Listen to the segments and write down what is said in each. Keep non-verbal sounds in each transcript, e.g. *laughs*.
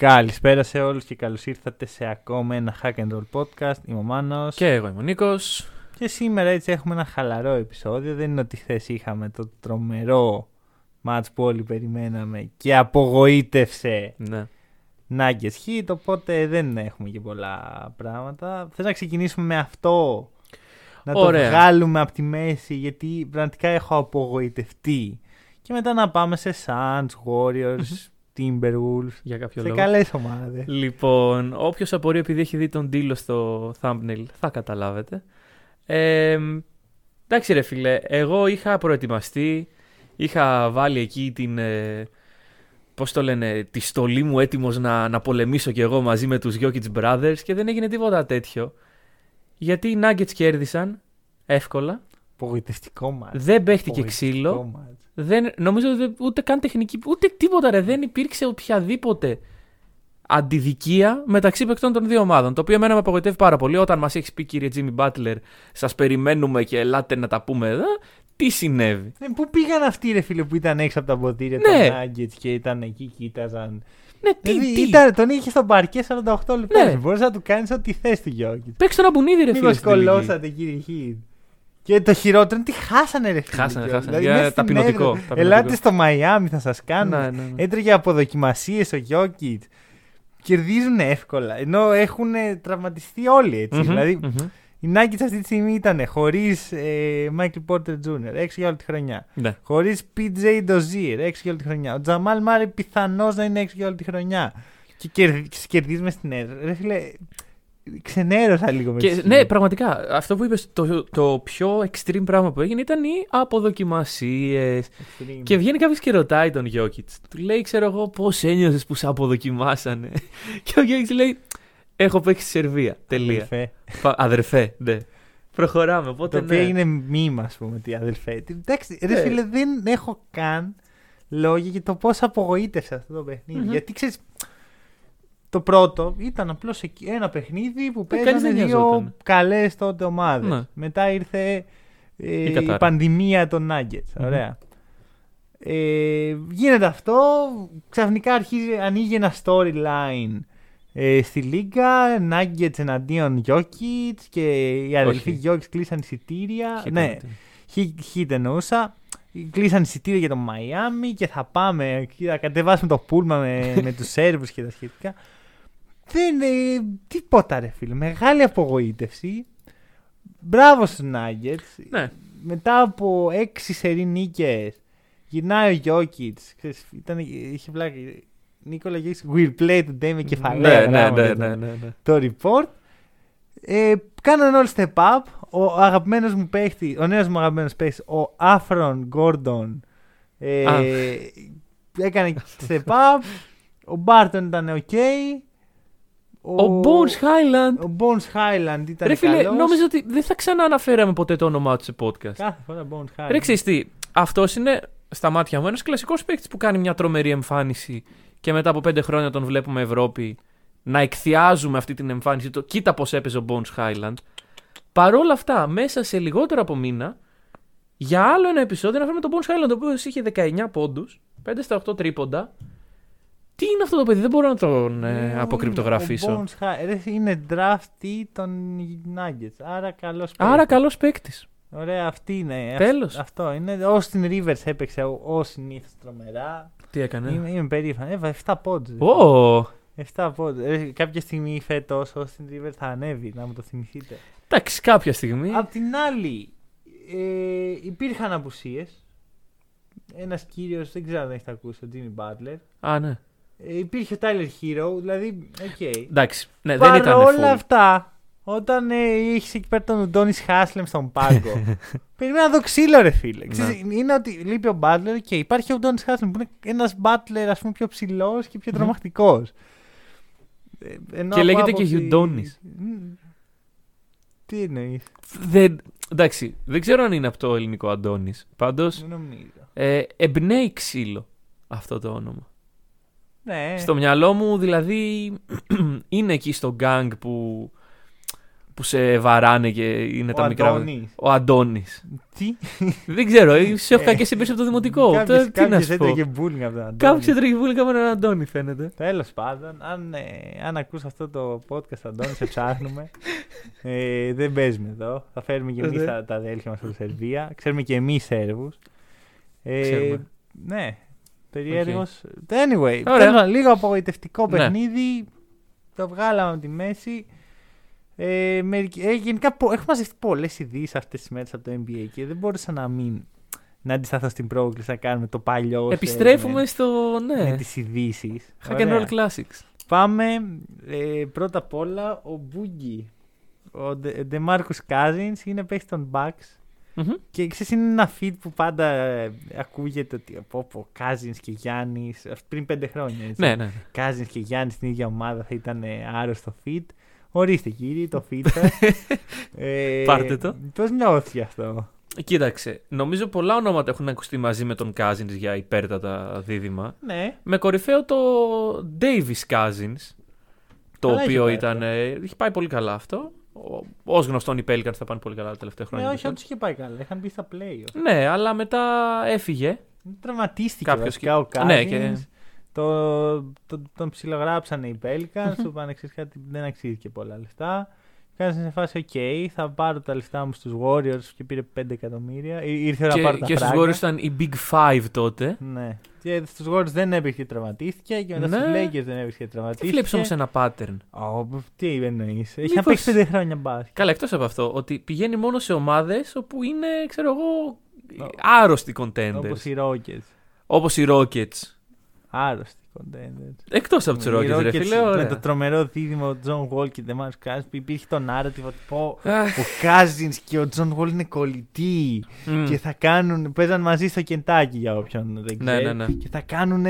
Καλησπέρα σε όλους και καλώς ήρθατε σε ακόμα ένα Hack and Roll podcast. Είμαι ο Μάνος. Και εγώ είμαι ο Νίκος. Και σήμερα έτσι έχουμε ένα χαλαρό επεισόδιο. Δεν είναι ότι χθες είχαμε το τρομερό μάτς που όλοι περιμέναμε και απογοήτευσε Ναι. Nuggets Heat, οπότε δεν έχουμε και πολλά πράγματα. Θες να ξεκινήσουμε με αυτό, να Ωραία. το βγάλουμε από τη μέση, γιατί πραγματικά έχω απογοητευτεί. Και μετά να πάμε σε Suns, Warriors, Timberwolves, Για κάποιο σε λόγο. καλές ομάδες. Λοιπόν, όποιος απορεί επειδή έχει δει τον τίλο στο thumbnail θα καταλάβετε. Ε, εντάξει ρε φίλε, εγώ είχα προετοιμαστεί, είχα βάλει εκεί την, ε, πώς το λένε, τη στολή μου έτοιμος να, να πολεμήσω κι εγώ μαζί με τους Jokic Brothers και δεν έγινε τίποτα τέτοιο. Γιατί οι Nuggets κέρδισαν εύκολα, Απογοητευτικό μάτς. δεν παίχτηκε Απογοητευτικό ξύλο, μάτς. Δεν, νομίζω ότι ούτε καν τεχνική, ούτε τίποτα ρε, δεν υπήρξε οποιαδήποτε αντιδικία μεταξύ παικτών των δύο ομάδων. Το οποίο εμένα με απογοητεύει πάρα πολύ όταν μας έχεις πει κύριε Τζίμι Μπάτλερ, σας περιμένουμε και ελάτε να τα πούμε εδώ. Τι συνέβη; Ναι, πού πήγαν αυτοί ρε φίλε που ήταν έξω από τα ποτήρια Ναι. των Nuggets και ήταν εκεί, κοίταζαν. Ναι, τι, Δηλαδή, τι. ήταν, τον είχε στο παρκέ 48 λεπτά. Ναι. Μπορείς να του κάνεις ό,τι θες του Γιώργη. Παίξτε τον αμπουνίδι, ρε φίλε. Μήπως στην τελική. κολώσατε κύριε Χίτ. Και το χειρότερο είναι τι χάσανε ρε φίλε. Χάσανε, κιόλας. χάσανε. Δηλαδή, Για μέσα στην ταπεινωτικό, έδρα, ταπεινωτικό. Ελάτε στο Μαϊάμι θα σας κάνουν. Ναι, ναι, ναι. Έτρεγε από δοκιμασίες ο Γιώκητς. Κερδίζουν εύκολα. Ενώ έχουν τραυματιστεί όλοι έτσι. Μμμ, Δηλαδή μμμ. οι Nuggets αυτή τη στιγμή ήταν χωρίς ε, Michael Porter Jr. έξω για όλη τη χρονιά. Ναι. Χωρίς PJ Dozier έξω για όλη τη χρονιά. Ο Τζαμάλ Μάρι πιθανώς να είναι έξω για όλη τη χρονιά. Και κερδι- κερδίζουμε στην έδρα. Ρε φίλε, ξενέρωσα λίγο με Και, τις ναι, Heat. πραγματικά. Αυτό που είπες, το, το πιο extreme πράγμα που έγινε ήταν οι αποδοκιμασίες. Extreme. Και βγαίνει κάποιος και ρωτάει τον Γιώκητς. Του λέει, ξέρω εγώ, πώς ένιωσες που σε αποδοκιμάσανε; *laughs* και ο Γιώκητς λέει, Έχω παίξει στη Σερβία. Τελεία. Αδελφέ. Πα- Αδερφέ, ναι. Προχωράμε. Οπότε Το οποίο ναι. είναι μήμα, ας πούμε, τι αδελφέ. Τι- Εντάξει, ρε Ναι. φίλε, δεν έχω καν λόγια για το πώς απογοήτευσα αυτό το παιχνιδι Μμμ. Γιατί ξέρεις, το πρώτο ήταν απλώς ένα παιχνίδι που Ε, κανείς παίζανε δεν δύο νοιαζόταν. καλές τότε ομάδες. Ναι. Μετά ήρθε ε, η, κατάρα. πανδημία των Nuggets. Μμμ. Ωραία. Ε, γίνεται αυτό, ξαφνικά αρχίζει, ανοίγει ένα storyline ε, στη Λίγκα, Nuggets εναντίον Jokic και οι αδελφοί Όχι. Jokic κλείσαν εισιτήρια. Χι- ναι, Χιτ εννοούσα. Κλείσαν εισιτήρια για το Μαϊάμι και θα πάμε εκεί, θα κατεβάσουμε το πούλμα με, με τους Σέρβους και τα σχετικά. Δεν είναι τίποτα ρε φίλε. Μεγάλη απογοήτευση. Μπράβο στους Nuggets. Ναι. Μετά από έξι σερή νίκες γυρνάει ο Γιώκητς. Ξέρεις, ήταν, είχε βλάκι. Νίκολα Γιώκητς, will play today με κεφαλαία. Ναι, ναι, γράμματα ναι, το- ναι, ναι, ναι. το report. Ε, κάναν όλοι step up. Ο αγαπημένος μου παίχτη, ο νέος μου αγαπημένος παίχτης, ο Άφρον Γκόρντον, ε, Α. έκανε step up. ο Μπάρτον ήταν ok. Ο Bones Highland. ο Bones Highland ήταν Ρε φίλε, καλός. νόμιζα ότι δεν θα ξανά αναφέραμε ποτέ το όνομά του σε podcast. Κάθε φορά Bones Highland. Ρε ξέρεις τι, αυτός είναι στα μάτια μου ένας κλασικός παίκτης που κάνει μια τρομερή εμφάνιση και μετά από πέντε χρόνια τον βλέπουμε Ευρώπη να εκθιάζουμε αυτή την εμφάνιση. Το, κοίτα πώς έπαιζε ο Bones Highland. Παρόλα αυτά, μέσα σε λιγότερο από μήνα, για άλλο ένα επεισόδιο να φέρουμε τον Bones Highland, ο οποίος είχε 19 πόντους, 5 στα 8 τρίποντα. Τι είναι αυτό το παιδί, δεν μπορώ να τον ε, Ε, αποκρυπτογραφήσω. ο Bones Hi- ρε, είναι draftee των Nuggets. Άρα καλός Άρα παίκτης. καλός παίκτης. Ωραία, αυτή είναι. Τέλος. Αυ- Αυτό είναι. Ο Austin Rivers έπαιξε ω συνήθω τρομερά. Τι έκανε; Είμαι, είμαι περήφανο. Έβαλε 7 πόντους. Ω, 7 πόντους. κάποια στιγμή φέτος ο Austin Rivers θα ανέβει, να μου το θυμηθείτε. εντάξει, κάποια στιγμή. Απ' την άλλη, ε, υπήρχαν απουσίες. Ένας κύριος, δεν ξέρω αν έχετε ακούσει, ο Jimmy Butler. Α, ναι. Ε, υπήρχε ο Tyler Herro, δηλαδή, οκ. Εντάξει, ναι, δεν Παρ' ήταν όλα full. αυτά, όταν ε, είχε εκεί πέρα τον Ουντόνις Χάσλεμ στον πάγκο, *laughs* περίμενα να δω ξύλο, ρε φίλε. Ναι. Ξέρεις, είναι ότι λείπει ο Μπάτλερ και υπάρχει ο Ουντόνις Χάσλεμ που είναι ένας Μπάτλερ, ας πούμε, πιο ψηλός και πιο Μμμ. τρομακτικός. Ε, ενώ Και από λέγεται και άποψη- Γιουντόνις. Μμ. Τι εννοείς; Δεν, εντάξει, δεν ξέρω αν είναι από το ελληνικό Αντώνη. Πάντως Δεν νομίζω. ε, εμπνέει ξύλο αυτό το όνομα. Ναι. Στο μυαλό μου δηλαδή *clears throat* είναι εκεί στο γκάγκ που, που σε βαράνε και είναι Ο τα μικρά. Αντώνης. Ο Αντώνης. Τι; δεν ξέρω, σε έχω κακές εμπειρίες από το δημοτικό. Κάποιος- Τώρα, τι να κάποιος σου πω. έτρωγε bullying από τον Αντώνη. Κάποιος έτρεχε πολύ με έναν Αντώνη, φαίνεται. Τέλος πάντων, αν, ε, αν ακούς αυτό το podcast, Αντώνη, σε ψάχνουμε. ε, δεν παίζουμε εδώ. Θα φέρουμε και εμείς Ναι. τα, τα αδέλφια μας από τη Σερβία. Ξέρουμε και εμείς Σέρβους. Ε, Ξέρουμε. ναι. Περίεργος. Anyway, Ωραία. τέλος πάντων, λίγο απογοητευτικό Ναι. παιχνίδι. Το βγάλαμε από τη μέση. Ε, μερικ- ε, γενικά πο- έχω μαζευτεί πολλές ειδήσεις αυτές τις μέρες από το NBA και δεν μπόρεσα να μην να αντισταθώ στην πρόκληση να κάνουμε το παλιό. Επιστρέφουμε segment στο. με Ναι. τις ειδήσεις. Hack and Roll Classics. Πάμε ε, πρώτα απ' όλα ο Μπούγκι. Ο Ντεμάρκους Cousins είναι παίχτη των Bucks. Μμμ. Και ξέρεις είναι ένα feed που πάντα ε, ακούγεται ότι από πω Cousins και Γιάννης πριν πέντε χρόνια έτσι. Ναι, ναι. Cousins και Γιάννης στην ίδια ομάδα θα ήταν ε, άρρωστο feed. Ορίστε κύριοι, το feed σας. *laughs* ε, Πάρτε το. Πώς νιώθεις γι' αυτό; Κοίταξε, νομίζω πολλά ονόματα έχουν ακουστεί μαζί με τον Cousins για υπέρτατα δίδυμα. Ναι. Με κορυφαίο το Davis Cousins. Το Καλά έχει οποίο πάει ήταν. ε, Έχει πάει πολύ καλά αυτό. Ω γνωστόν οι Pelicans θα πάνε πολύ καλά τα τελευταία Ναι, χρόνια. όχι, όντως είχε πάει καλά. Είχαν μπει στα playoffs. Ναι, αλλά μετά έφυγε. Τραυματίστηκε Κάποιος βασικά και- ο Cousins. Ναι, και- Το, το, τον ψιλογράψανε οι Pelicans, *laughs* του είπανε ξέρεις κάτι δεν αξίζει και πολλά λεφτά. Κάνε σε φάση, οκ, θα πάρω τα λεφτά μου στους Warriors και πήρε 5 εκατομμύρια. Ή- Ήρθε να Και, πάρω τα και στους φράγκα. Warriors ήταν οι Big Five τότε. Ναι. Και στους Warriors δεν έπαιξε και τραυματίστηκε και μετά Ναι. στους Lakers δεν έπαιξε και Τι τραυματίστηκε. βλέπεις όμως ένα pattern. Ω, τι εννοείς. Έχει να Μήπως- παίξει 5 χρόνια μπάσκετ. Καλά, εκτός από αυτό, ότι πηγαίνει μόνο σε ομάδες όπου είναι, ξέρω εγώ, Ω. άρρωστοι contenders. Όπως οι Rockets. Όπως οι Rockets. Άρρωστοι contenders. Εκτός από τους Οι Rockets, ρε Rockets φίλε. Με ωραία. το τρομερό δίδυμο John Wall και DeMarcus Cousins που υπήρχε το narrative ότι πω, Αχ, ο Cousins και ο John Wall είναι κολλητοί μμ. και θα κάνουν, παίζαν μαζί στο Κεντάκι για όποιον δεν Ναι, ξέρει ναι, ναι. και θα κάνουν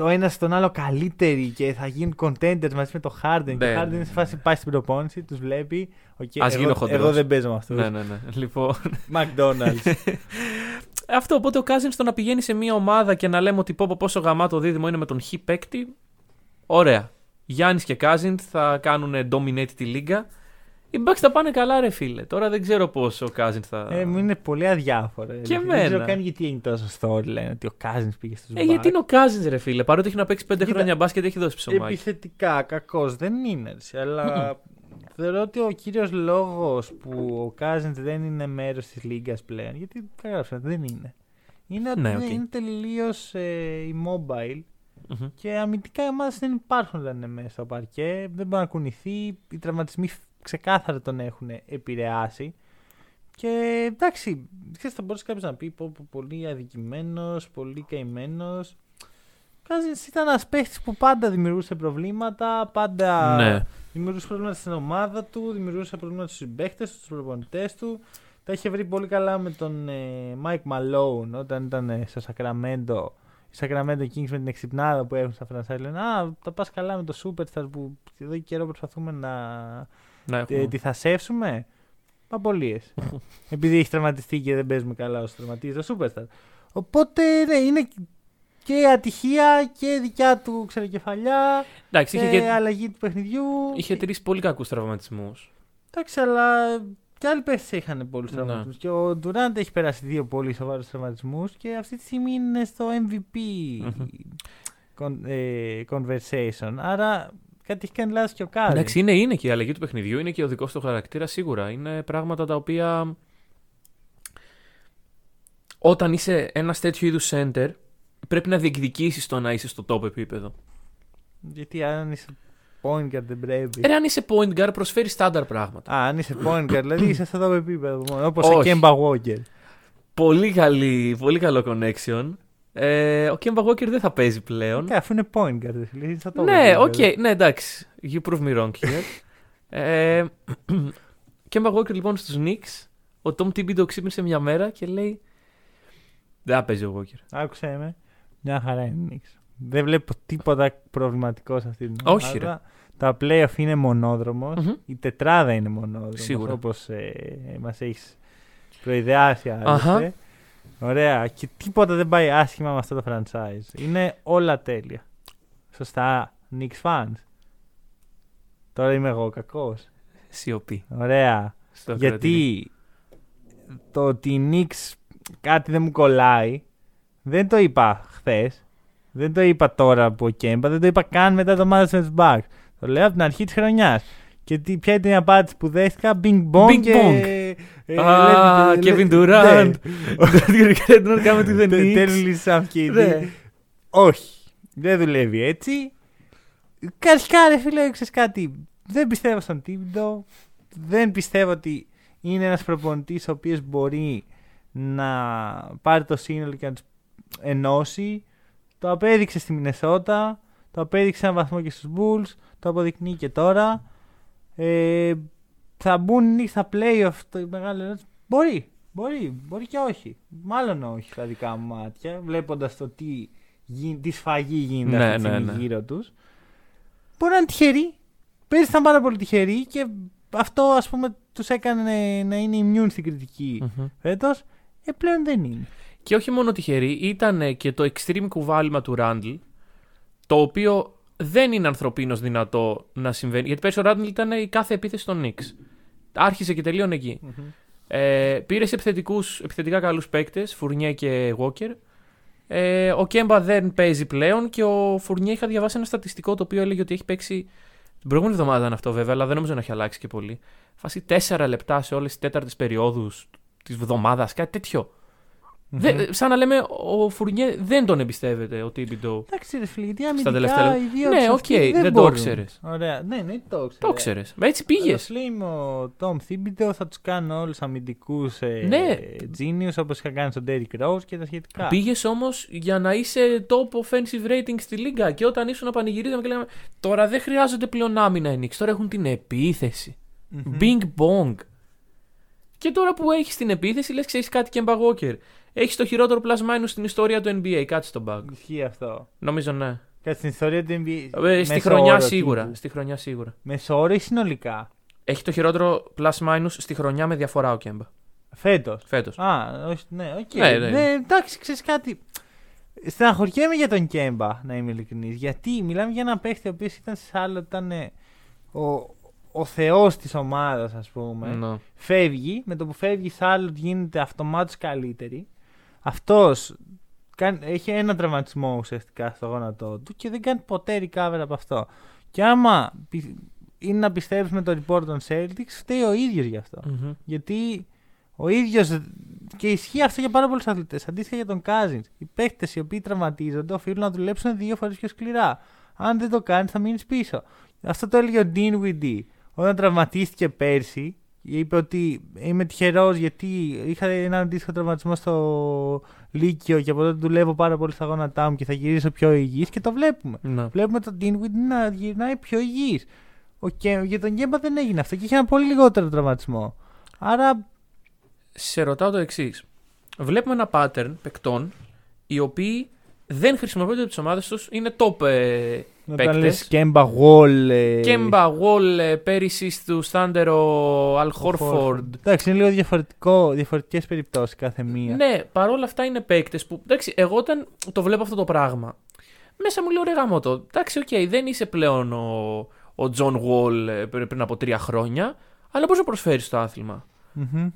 ο ένας τον άλλο καλύτεροι και θα γίνουν contenders μαζί με το Harden και Ναι, ο Harden ναι, είναι σε φάση πάει στην προπόνηση, τους βλέπει οκ, Ας γίνω εγώ, χοντρός. εγώ δεν παίζω με αυτούς Ναι, ναι, ναι. Λοιπόν. *laughs* McDonald's *laughs* Αυτό, οπότε ο Cousins το να πηγαίνει σε μια ομάδα και να λέμε ότι πω, πω πόσο γαμάτο δίδυμο είναι με τον χ παίκτη. Ωραία. Γιάννης και Cousins θα κάνουν dominate τη λίγα. Οι Bucks θα πάνε καλά, ρε φίλε. Τώρα δεν ξέρω πόσο ο Cousins θα. ε, μου είναι πολύ αδιάφορο Και δεν ξέρω εμένα. καν γιατί είναι τόσο story λένε ότι ο Cousins πήγε στους Ε, γιατί Bucks. είναι ο Cousins, ρε φίλε. Παρότι έχει να παίξει 5 Κοίτα, χρόνια μπάσκετ, έχει δώσει ψωμάκι. Επιθετικά, κακός δεν είναι. ρε, Αλλά θεωρώ ότι ο κύριος λόγος που ο Cousins δεν είναι μέρος της λίγκα πλέον. Γιατί έγραψα, δεν είναι. Είναι ότι Ναι, οκ. είναι τελείως ε, immobile Μμμ. και αμυντικά οι ομάδες δεν υπάρχουν όταν είναι μέσα στο παρκέ. Δεν μπορεί να κουνηθεί. Οι τραυματισμοί φ- ξεκάθαρα τον έχουν επηρεάσει. Και εντάξει, ξέρεις, θα μπορούσε κάποιος να πει πω, πω, πολύ αδικημένος, πολύ καημένος. Κάζινς ήταν ένας παίχτης που πάντα δημιουργούσε προβλήματα, πάντα Ναι. δημιουργούσε προβλήματα στην ομάδα του, δημιουργούσε προβλήματα στους συμπαίχτες του, στους προπονητές του. Τα είχε βρει πολύ καλά με τον ε, Mike Malone όταν ήταν ε, στο Sacramento. Οι Sacramento Kings με την εξυπνάδα που έχουν στα franchise λένε Α, τα πας καλά με το Superstar που εδώ και καιρό προσπαθούμε να Να ε, έχουμε. τη θασεύσουμε. Απολύες. *laughs* Επειδή έχει τραυματιστεί και δεν παίζουμε καλά όσο τραυματίζει το Superstar. Οπότε ναι, είναι και ατυχία και δικιά του ξεροκεφαλιά Εντάξει, και, είχε, και... αλλαγή του παιχνιδιού. είχε τρεις πολύ κακούς τραυματισμούς. Εντάξει, αλλά και άλλοι παίχτες είχαν πολλούς Ναι. τραυματισμούς. Και ο Ντουράντ έχει περάσει δύο πολύ σοβαρούς τραυματισμούς και αυτή τη στιγμή είναι στο MVP Μμμ. con- ε, conversation. Άρα κάτι έχει κάνει λάθος και ο Κάρι. Εντάξει, είναι, είναι και η αλλαγή του παιχνιδιού, είναι και ο δικός του χαρακτήρας σίγουρα. Είναι πράγματα τα οποία. Όταν είσαι ένας τέτοιο είδους center, πρέπει να διεκδικήσεις το να είσαι στο top επίπεδο. Γιατί αν είσαι point guard δεν πρέπει. Ε, αν είσαι point guard, προσφέρεις στάνταρ πράγματα. Α, αν είσαι point guard, δηλαδή είσαι στο top επίπεδο μόνο. Όπως ο Όχι. Kemba Walker. Πολύ, καλή, πολύ καλό connection. Ε, ο Kemba Walker δεν θα παίζει πλέον. Ε, αφού είναι point guard, δηλαδή είναι στο top Ναι, επίπεδο. οκ, ναι, εντάξει. You prove me wrong here. ε, *clears throat* Kemba Walker λοιπόν στους Knicks, ο Tom Thibodeau ξύπνησε μια μέρα και λέει Δεν θα παίζει ο Walker. Άκουσε με. Μια χαρά είναι η Knicks. Δεν βλέπω τίποτα προβληματικό σε αυτή την Όχι, ομάδα. Τα playoff είναι μονόδρομος. Μμμ. Η τετράδα είναι μονόδρομος. Σίγουρα. Όπως ε, μας έχεις προειδεάσει άλλωστε. Αχα. Ωραία. Και τίποτα δεν πάει άσχημα με αυτό το franchise. Είναι όλα τέλεια. Σωστά. Knicks fans. Τώρα είμαι εγώ κακός. Σιωπή. Ωραία. Στο ακροατήριο. Γιατί το ότι η Knicks κάτι δεν μου κολλάει, δεν το είπα χθες. Δεν το είπα τώρα από Κέμπα, δεν το είπα καν μετά το μάτς με τους Bucks. Το λέω από την αρχή της χρονιάς. Και τι, ποια ήταν η απάντηση που δέχτηκα, Bing Bong Bing και... bong. ε, Α, let- Kevin let- Durant. ναι. *laughs* Δεν κάνουμε τη δεν Τέλει σαν Ναι. Όχι. Δεν δουλεύει έτσι. Αρχικά ρε φίλε, ξέρεις κάτι. Δεν πιστεύω στον Τίμπιντο. Δεν πιστεύω ότι είναι ένας προπονητής ο οποίος μπορεί να πάρει το σύνολο και να τους ενώσει. Το απέδειξε στη Μινεσότα. Το απέδειξε έναν βαθμό και στους Bulls. Το αποδεικνύει και τώρα. Ε, θα μπουν ή στα playoff το μεγάλο ερώτημα. Μπορεί. Μπορεί. Μπορεί και όχι. Μάλλον όχι στα δικά μου μάτια. Βλέποντας το τι, γι- τι σφαγή γίνεται Ναι, αυτή τη ναι, στιγμή ναι. γύρω τους. Μπορεί να είναι τυχεροί. Πέρυσι ήταν πάρα πολύ τυχεροί και αυτό ας πούμε τους έκανε να είναι immune στην κριτική Μμμ. φέτος. Ε, πλέον δεν είναι. Και όχι μόνο τυχερή, ήταν και το extreme κουβάλιμα του Ράντλ, το οποίο δεν είναι ανθρωπίνω δυνατό να συμβαίνει. Γιατί πέρσι ο Ράντλ ήταν η κάθε επίθεση των Knicks. Άρχισε και τελείωνε εκεί. Ε, πήρε σε επιθετικούς, επιθετικά καλούς παίκτες, Φουρνιέ και Walker. Ε, ο Κέμπα δεν παίζει πλέον και ο Φουρνιέ είχα διαβάσει ένα στατιστικό το οποίο έλεγε ότι έχει παίξει. Την προηγούμενη εβδομάδα ήταν αυτό βέβαια, αλλά δεν νομίζω να έχει αλλάξει και πολύ. Φάση 4 λεπτά σε όλες τις τέταρτες περιόδους της εβδομάδα, κάτι τέτοιο. Δεν- σαν να λέμε, ο Φουρνιέ δεν τον εμπιστεύεται ο Θίμπιντο. Εντάξει, ρε φίλε, γιατί Στα αμυντικά τελευταία οι δύο Ναι, τους οκ, αυτοί δεν το μπορούν. ήξερες. Ωραία, ναι, ναι, το ήξερε. Το ξέρεις. Έτσι πήγες. Αλλά σου λέει είμαι ο Τομ Θίμπιντο, θα τους κάνω όλους αμυντικούς ε, Ναι. genius όπως είχα κάνει στον Derrick Rose και τα σχετικά. Πήγες όμως για να είσαι top offensive rating στη λίγα. Και όταν ήσουν να πανηγυρίζαμε και λέγαμε Τώρα δεν χρειάζονται πλέον άμυνα οι Knicks, Τώρα έχουν την επίθεση. Μμμ. Bing bong. Και τώρα που έχεις την επίθεση, λες: Ξέρεις κάτι και Walker. Έχει το χειρότερο plus minus στην ιστορία του NBA. Κάτσε στον bug. Ισχύει αυτό. Νομίζω ναι. Κάτι στην ιστορία του NBA. Ε, στη μέσο χρονιά όρο σίγουρα. τύπου. Στη χρονιά σίγουρα. Μεσόωρο ή συνολικά; Έχει το χειρότερο plus minus στη χρονιά με διαφορά ο Κέμπα. Φέτος. Φέτος. Α, όχι, ναι, οκ. Ναι, ναι. Ναι, εντάξει, ξέρεις κάτι. Στεναχωριέμαι για τον Κέμπα, να είμαι ειλικρινής. Γιατί μιλάμε για ένα παίχτη ο οποίος ήταν σε άλλο, ήταν ε, ο, ο θεός της ομάδας, ας πούμε. Ναι. Φεύγει, με το που φεύγει σ' άλλο γίνεται αυτομάτως καλύτερη. Αυτός έχει ένα τραυματισμό ουσιαστικά στο γόνατό του και δεν κάνει ποτέ recover από αυτό. Και άμα πι- είναι να πιστεύεις με το report των Celtics, φταίει ο ίδιος γι' αυτό. Μμμ. Γιατί ο ίδιος. Και ισχύει αυτό για πάρα πολλούς αθλητές. Αντίστοιχα για τον Cousins. Οι παίχτε οι οποίοι τραυματίζονται οφείλουν να δουλέψουν δύο φορές πιο σκληρά. Αν δεν το κάνεις, θα μείνεις πίσω. Αυτό το έλεγε ο Dean Windy. Όταν τραυματίστηκε πέρσι, είπε ότι είμαι τυχερός γιατί είχα έναν αντίστοιχο τραυματισμό στο Λύκειο και από τότε δουλεύω πάρα πολύ στα γόνατά μου και θα γυρίσω πιο υγιής και το βλέπουμε. Ναι. Βλέπουμε τον Dean Windy να γυρνάει πιο υγιής. Για τον Γκέμπα δεν έγινε αυτό και είχε ένα πολύ λιγότερο τραυματισμό. Άρα Σε ρωτάω το εξής. Βλέπουμε ένα pattern παικτών οι οποίοι δεν χρησιμοποιούνται από τις ομάδες τους, είναι top ε, Όταν παίκτες. λες Κέμπα, Wall... ε, Κέμπα, Wall, ε, πέρυσι στους Thunder ο Al Horford. Εντάξει, είναι λίγο διαφορετικό, διαφορετικές περιπτώσεις κάθε μία. Ναι, παρόλα αυτά είναι παίκτες που. Εντάξει, εγώ όταν το βλέπω αυτό το πράγμα, μέσα μου λέω ρε γαμώτο. Εντάξει, οκ, δεν είσαι πλέον ο, ο John Wall ε, πρι- πριν από τρία χρόνια, αλλά πώς να προσφέρεις το άθλημα. Μμμ.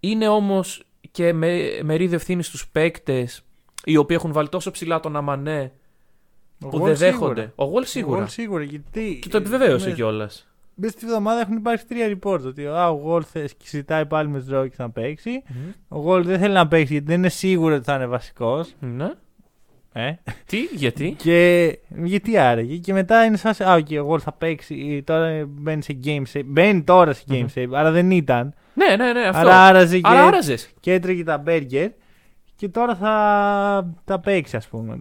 Είναι όμως και με, μερίδιο ευθύνης στου παίκτες οι οποίοι έχουν βάλει τόσο ψηλά τον Αμανέ Ο που Wall δεν σίγουρα. δέχονται. Ο Wall σίγουρα. Ο Wall σίγουρα, γιατί... Και το επιβεβαίωσε Μέσα- κιόλας. Μέσα στη βδομάδα έχουν υπάρξει τρία reports ότι α, ο Wall θε, συζητάει πάλι με τους Rockets να παίξει. Ο Wall δεν θέλει να παίξει γιατί δεν είναι σίγουρο ότι θα είναι βασικός. Ναι. Ε. Τι, γιατί; Και γιατί άραγε. Και μετά είναι σαν. Α, okay, ο Wall θα παίξει. Τώρα μπαίνει σε game save. Μπαίνει τώρα σε game Μμμ. save. Άρα δεν ήταν. Ναι, ναι, ναι, αυτό. Άρα άραζε και, Άρα άραζες. και έτρεγε τα μπέργκερ. Και τώρα θα τα παίξει, ας πούμε.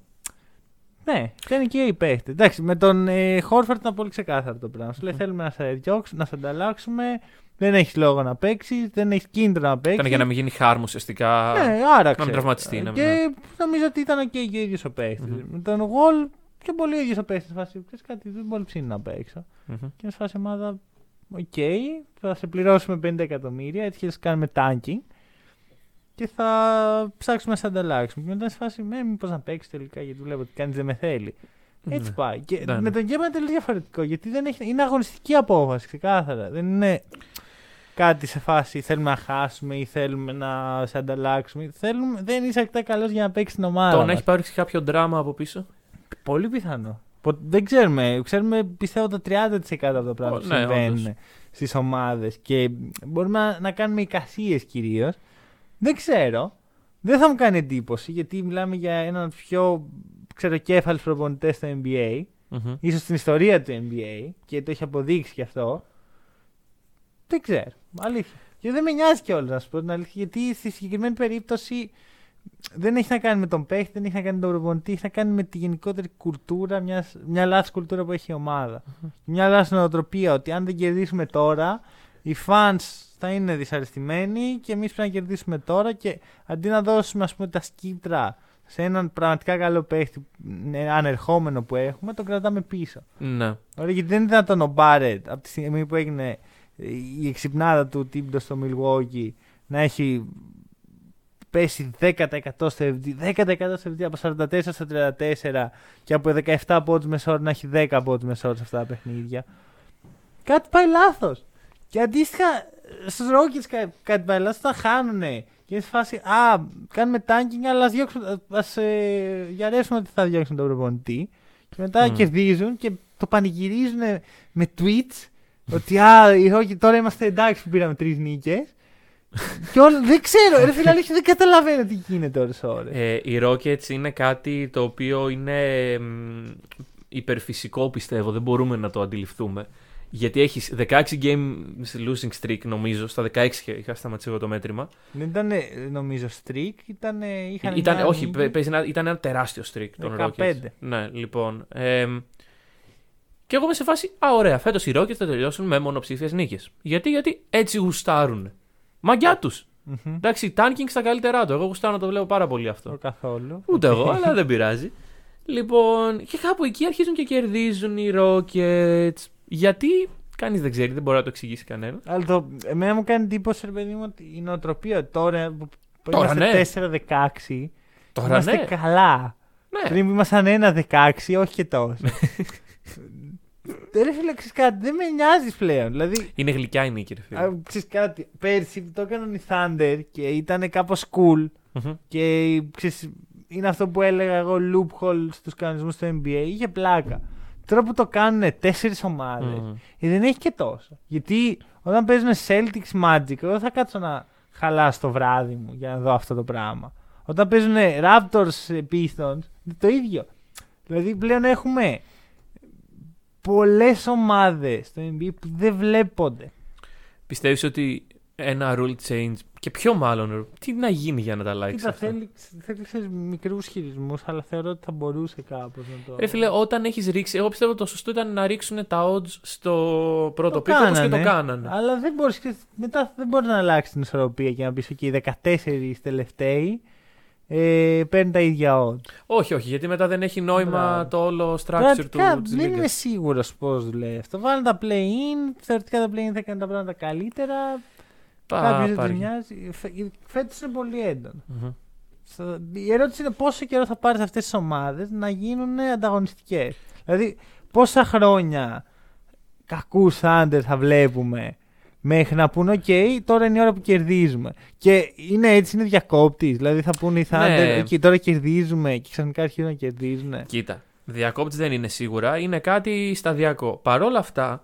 Ναι, φταίνει και οι παίχτες. Εντάξει, με τον ε, Χόρφαρτ ήταν πολύ ξεκάθαρο το πράγμα. Σου λέει θέλουμε να σε διώξουμε, να σε ανταλλάξουμε. Δεν έχεις λόγο να παίξεις, δεν έχεις κίνητρο να παίξεις. Ήταν για να μην γίνει χάρμ ουσιαστικά. Ναι, άρα να μην τραυματιστεί. Ναι, και ναι. νομίζω ότι ήταν και ο ίδιο ο παίχτη. Μμμ. Με τον Γολ και πολύ ο ίδιος ο παίχτης. Φάση, ξέρεις κάτι, δεν μπορεί ψήνει να παίξω. Μμμ. Και να φάση ομάδα, οκ, θα σε πληρώσουμε 50 εκατομμύρια, έτσι και θα κάνουμε tanking. Και θα ψάξουμε να σε ανταλλάξουμε. Και μετά σε φάση, με μήπως να παίξεις τελικά, γιατί βλέπω ότι κανείς δεν με θέλει. Έτσι Ναι. πάει. Και Ναι, με ναι. τον Κέμπα είναι τελείως διαφορετικό. Γιατί δεν έχει, είναι αγωνιστική απόφαση, ξεκάθαρα. Δεν είναι κάτι σε φάση θέλουμε να χάσουμε ή θέλουμε να σε ανταλλάξουμε. Θέλουμε, δεν είσαι αρκετά καλός για να παίξεις την ομάδα. Το να μας. έχει υπάρξει κάποιο δράμα από πίσω; Πολύ πιθανό. Πο- Δεν ξέρουμε. Ξέρουμε πιστεύω το 30% από τα πράγματα Ω, που ναι, συμβαίνουν όντως. στις ομάδες. Και μπορούμε να, να κάνουμε εικασίες κυρίως. Δεν ξέρω. Δεν θα μου κάνει εντύπωση γιατί μιλάμε για έναν πιο ξεροκέφαλο προπονητές στο NBA. Μμμ. ίσως στην ιστορία του NBA και το έχει αποδείξει και αυτό. Δεν ξέρω. Αλήθεια. Και δεν με νοιάζει κιόλας να σου πω την αλήθεια, γιατί στη συγκεκριμένη περίπτωση δεν έχει να κάνει με τον παίχτη, δεν έχει να κάνει με τον προπονητή, έχει να κάνει με τη γενικότερη κουλτούρα, μιας, μια λάθος κουλτούρα που έχει η ομάδα. Μια λάθος νοοτροπία ότι αν δεν κερδίσουμε τώρα, οι fans θα είναι δυσαρεστημένοι και εμείς πρέπει να κερδίσουμε τώρα και αντί να δώσουμε ας πούμε τα σκύπτρα σε έναν πραγματικά καλό παίχτη ε, ανερχόμενο που έχουμε, τον κρατάμε πίσω. Ναι. Ωραία, γιατί δεν είναι δυνατόν ο Μπάρετ από τη στιγμή που έγινε ε, η εξυπνάδα του Τίμπτος στο Milwaukee να έχει πέσει 10% στο FD, 10% στο FD από 44 στα 34 και από 17 πόντους μεσόωρο να έχει 10 πόντους μεσόωρο σε αυτά τα παιχνίδια. Κάτι πάει λάθος. Και αντίστοιχα στους Rockets κα- κάτι πάει λάθος, θα χάνουνε. Και είναι σε φάση, α, κάνουμε tanking, αλλά ας, διώξουμε, ας ε, γιαρέσουμε ότι θα διώξουμε τον προπονητή. Και μετά Μμμ. κερδίζουν και το πανηγυρίζουν με tweets ότι α, οι Rockets τώρα είμαστε εντάξει που πήραμε τρεις νίκες. και όλα, δεν ξέρω, ρε φίλε, αλήθεια, δεν καταλαβαίνω τι γίνεται ώρες ώρες. Ε, οι Rockets είναι κάτι το οποίο είναι μ, υπερφυσικό πιστεύω, δεν μπορούμε να το αντιληφθούμε. Γιατί έχεις 16 games losing streak νομίζω, στα 16 είχα σταματήσει εγώ το μέτρημα. Δεν ήταν, ε, νομίζω, streak, ήταν. Είχαν Ήταν, μια όχι, νίκη. παι- παίζει ένα, ήταν ένα τεράστιο streak των 15. Rockets. Ναι, λοιπόν. εμ, και εγώ είμαι σε φάση, α, ωραία, φέτος οι Rockets θα τελειώσουν με μονοψήφιες νίκες. Γιατί, γιατί έτσι γουστάρουν. Μαγκιά τους. Μμμ. Εντάξει, tanking στα καλύτερά του. Εγώ γουστάρω να το βλέπω πάρα πολύ αυτό. Το καθόλου. Ούτε εγώ, αλλά δεν πειράζει. Λοιπόν, και κάπου εκεί αρχίζουν και κερδίζουν οι Rockets. Γιατί, κανείς δεν ξέρει, δεν μπορεί να το εξηγήσει κανένα. Αλλά το, εμένα μου κάνει εντύπωση, ρε παιδί μου, ότι η νοοτροπία τώρα που, που Τώρα, ναι. είμαστε 4-16, Τώρα είμαστε ναι. καλά. ναι. Πριν που ήμασταν 1-16, όχι και τόσο. ρε φίλε, ξέρεις κάτι, δεν με νοιάζεις πλέον. Δηλαδή, Είναι γλυκιά η νίκη, ρε φίλε. α, ξέρεις κάτι, πέρσι που το έκαναν οι Thunder και ήταν κάπως cool Μμμ. και ξέρεις, είναι αυτό που έλεγα εγώ loophole στους κανονισμούς του NBA, είχε πλάκα. Τώρα που το κάνουν τέσσερις ομάδες, Μμμ. ε, δεν έχει και τόσο. Γιατί όταν παίζουν Celtics Magic, εγώ θα κάτσω να χαλάσω το βράδυ μου για να δω αυτό το πράγμα. Όταν παίζουν Raptors ε, Pistons, είναι το ίδιο. Δηλαδή πλέον έχουμε πολλές ομάδες στο NBA που δεν βλέπονται. Πιστεύεις ότι ένα rule change και πιο μάλλον τι να γίνει για να τα αλλάξει Κοίτα, αυτό. θέλει, θέλει ξέρεις, μικρούς χειρισμούς, αλλά θεωρώ ότι θα μπορούσε κάπως να το... Ρε φίλε, όταν έχεις ρίξει. Εγώ πιστεύω το σωστό ήταν να ρίξουν τα odds στο πρώτο Το pick όπως και το κάνανε. κάνανε. Αλλά δεν μπορείς, ξέρεις, μετά δεν μπορεί να αλλάξεις την ισορροπία και να πεις ότι οι 14 τελευταίοι ε, παίρνουν τα ίδια odds. Όχι, όχι, γιατί μετά δεν έχει νόημα Μπράβο. το όλο structure Πραγματικά του της δεν είμαι λίγας. σίγουρος πώς δουλεύει αυτό. Βάλουν τα play-in, θεωρητικά τα play-in θα κάνουν τα πράγματα καλύτερα. Πα- Κάποιος δεν πάρει. του νοιάζει. Φέτος είναι πολύ έντονο. Μμμ. Στα- Η ερώτηση είναι πόσο καιρό θα πάρεις αυτές τις ομάδες να γίνουν ανταγωνιστικές. Δηλαδή, πόσα χρόνια κακούς Thunder θα βλέπουμε μέχρι να πούνε: OK, τώρα είναι η ώρα που κερδίζουμε. Και είναι έτσι, είναι διακόπτης. Δηλαδή, θα πούνε οι Thunder: Ναι. OK, τώρα κερδίζουμε και ξαφνικά αρχίζουν να κερδίζουν. Κοίτα, διακόπτης δεν είναι σίγουρα, είναι κάτι σταδιακό. Παρ' όλα αυτά,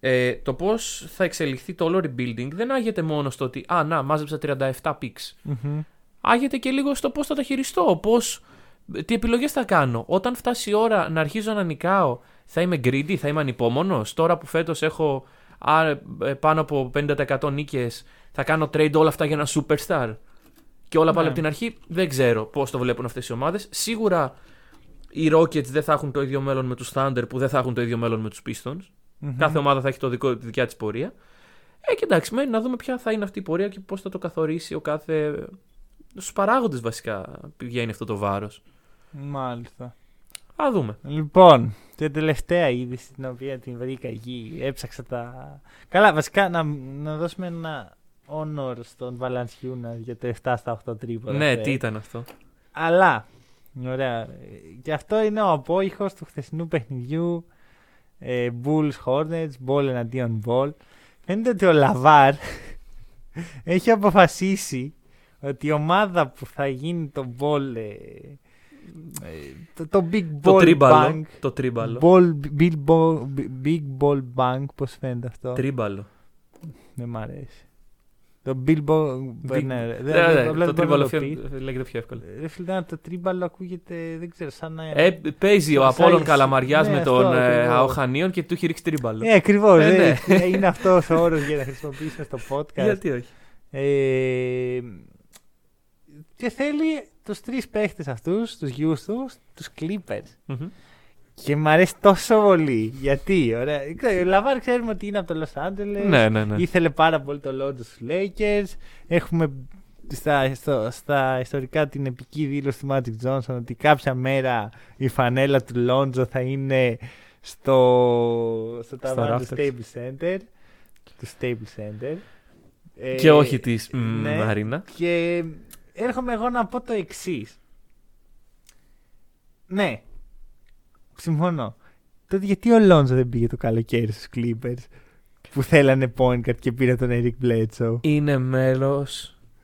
ε, το πώς θα εξελιχθεί το όλο rebuilding δεν άγεται μόνο στο ότι Α, να, μάζεψα 37 picks. Μμμ. Άγεται και λίγο στο πώς θα τα χειριστώ, πώς, τι επιλογές θα κάνω. Όταν φτάσει η ώρα να αρχίζω να νικάω, θα είμαι greedy, θα είμαι ανυπόμονος. Τώρα που φέτος έχω α, ε, πάνω από 50% νίκες, θα κάνω trade όλα αυτά για ένα superstar. Και όλα πάλι Ναι. από την αρχή δεν ξέρω πώς το βλέπουν αυτές οι ομάδες. Σίγουρα οι Rockets δεν θα έχουν το ίδιο μέλλον με τους Thunder που δεν θα έχουν το ίδιο μέλλον με τους Pistons. Μμμ. Κάθε ομάδα θα έχει το δικό, τη δικιά της πορεία. Ε, και εντάξει, μένει να δούμε ποια θα είναι αυτή η πορεία και πώς θα το καθορίσει ο κάθε. Στους παράγοντες βασικά πηγαίνει αυτό το βάρος. Μάλιστα. Α δούμε. Λοιπόν, την τελευταία είδηση την οποία την βρήκα εκεί, έψαξα τα. Καλά, βασικά να, να δώσουμε ένα honor στον Βαλανσιούνα για το 7 στα 8 τρίποτα. ναι, χθες. τι ήταν αυτό. Αλλά, ωραία, και αυτό είναι ο απόϊχος του χθεσινού παιχνιδιού ε, Bulls Hornets, ball εναντίον ball. Φαίνεται ότι ο Λαβάρ *laughs* έχει αποφασίσει ότι η ομάδα που θα γίνει το ball, ε, ε, το, το big Το ball τρίμπαλο. bank, Το τρίμπαλο. ball, big, ball, big ball bank, πώς φαίνεται αυτό, Τρίμπαλο. δεν μ' αρέσει. Το big ball, Big- ναι, Ναι, δεν- ναι, δεν- το απλά δεν τρίμπαλο μπορώ να το πιο- πεις. λέγεται πιο εύκολο. Ρε φίλε, το τρίμπαλο ακούγεται, δεν ξέρω, σαν να... Ε, παίζει ο Σαν- Απόλλων σαν- Καλαμαριάς ναι, με αυτό τον ε, ακριβώς. Αοχανίων και του έχει ρίξει τρίμπαλο. Ε, ακριβώς. Ε, ναι. Είναι αυτός ο όρος για να χρησιμοποιήσουμε στο podcast. Γιατί όχι. Ε, και θέλει τους τρεις παίχτες αυτούς, τους γιους τους, τους Clippers. Μμμ. Και μου αρέσει τόσο πολύ. Γιατί, ωραία. Ο Λαβάρ ξέρουμε ότι είναι από το Los Angeles. Ναι, ναι, ναι. Ήθελε πάρα πολύ το London στους Lakers. Έχουμε στα, στο- στα ιστορικά την επική δήλωση του Magic Johnson ότι κάποια μέρα η φανέλα του Lonzo θα είναι στο, στο ταβάνι του rafters. Stable Center. Του Stable Center. Ε, Και όχι της ναι. Μαρίνα. Και έρχομαι εγώ να πω το εξής. Ναι. Συμφωνώ. Τότε γιατί ο Λόντζο δεν πήγε το καλοκαίρι στους Clippers που θέλανε point guard και πήρε τον Eric Bledsoe; Είναι μέρο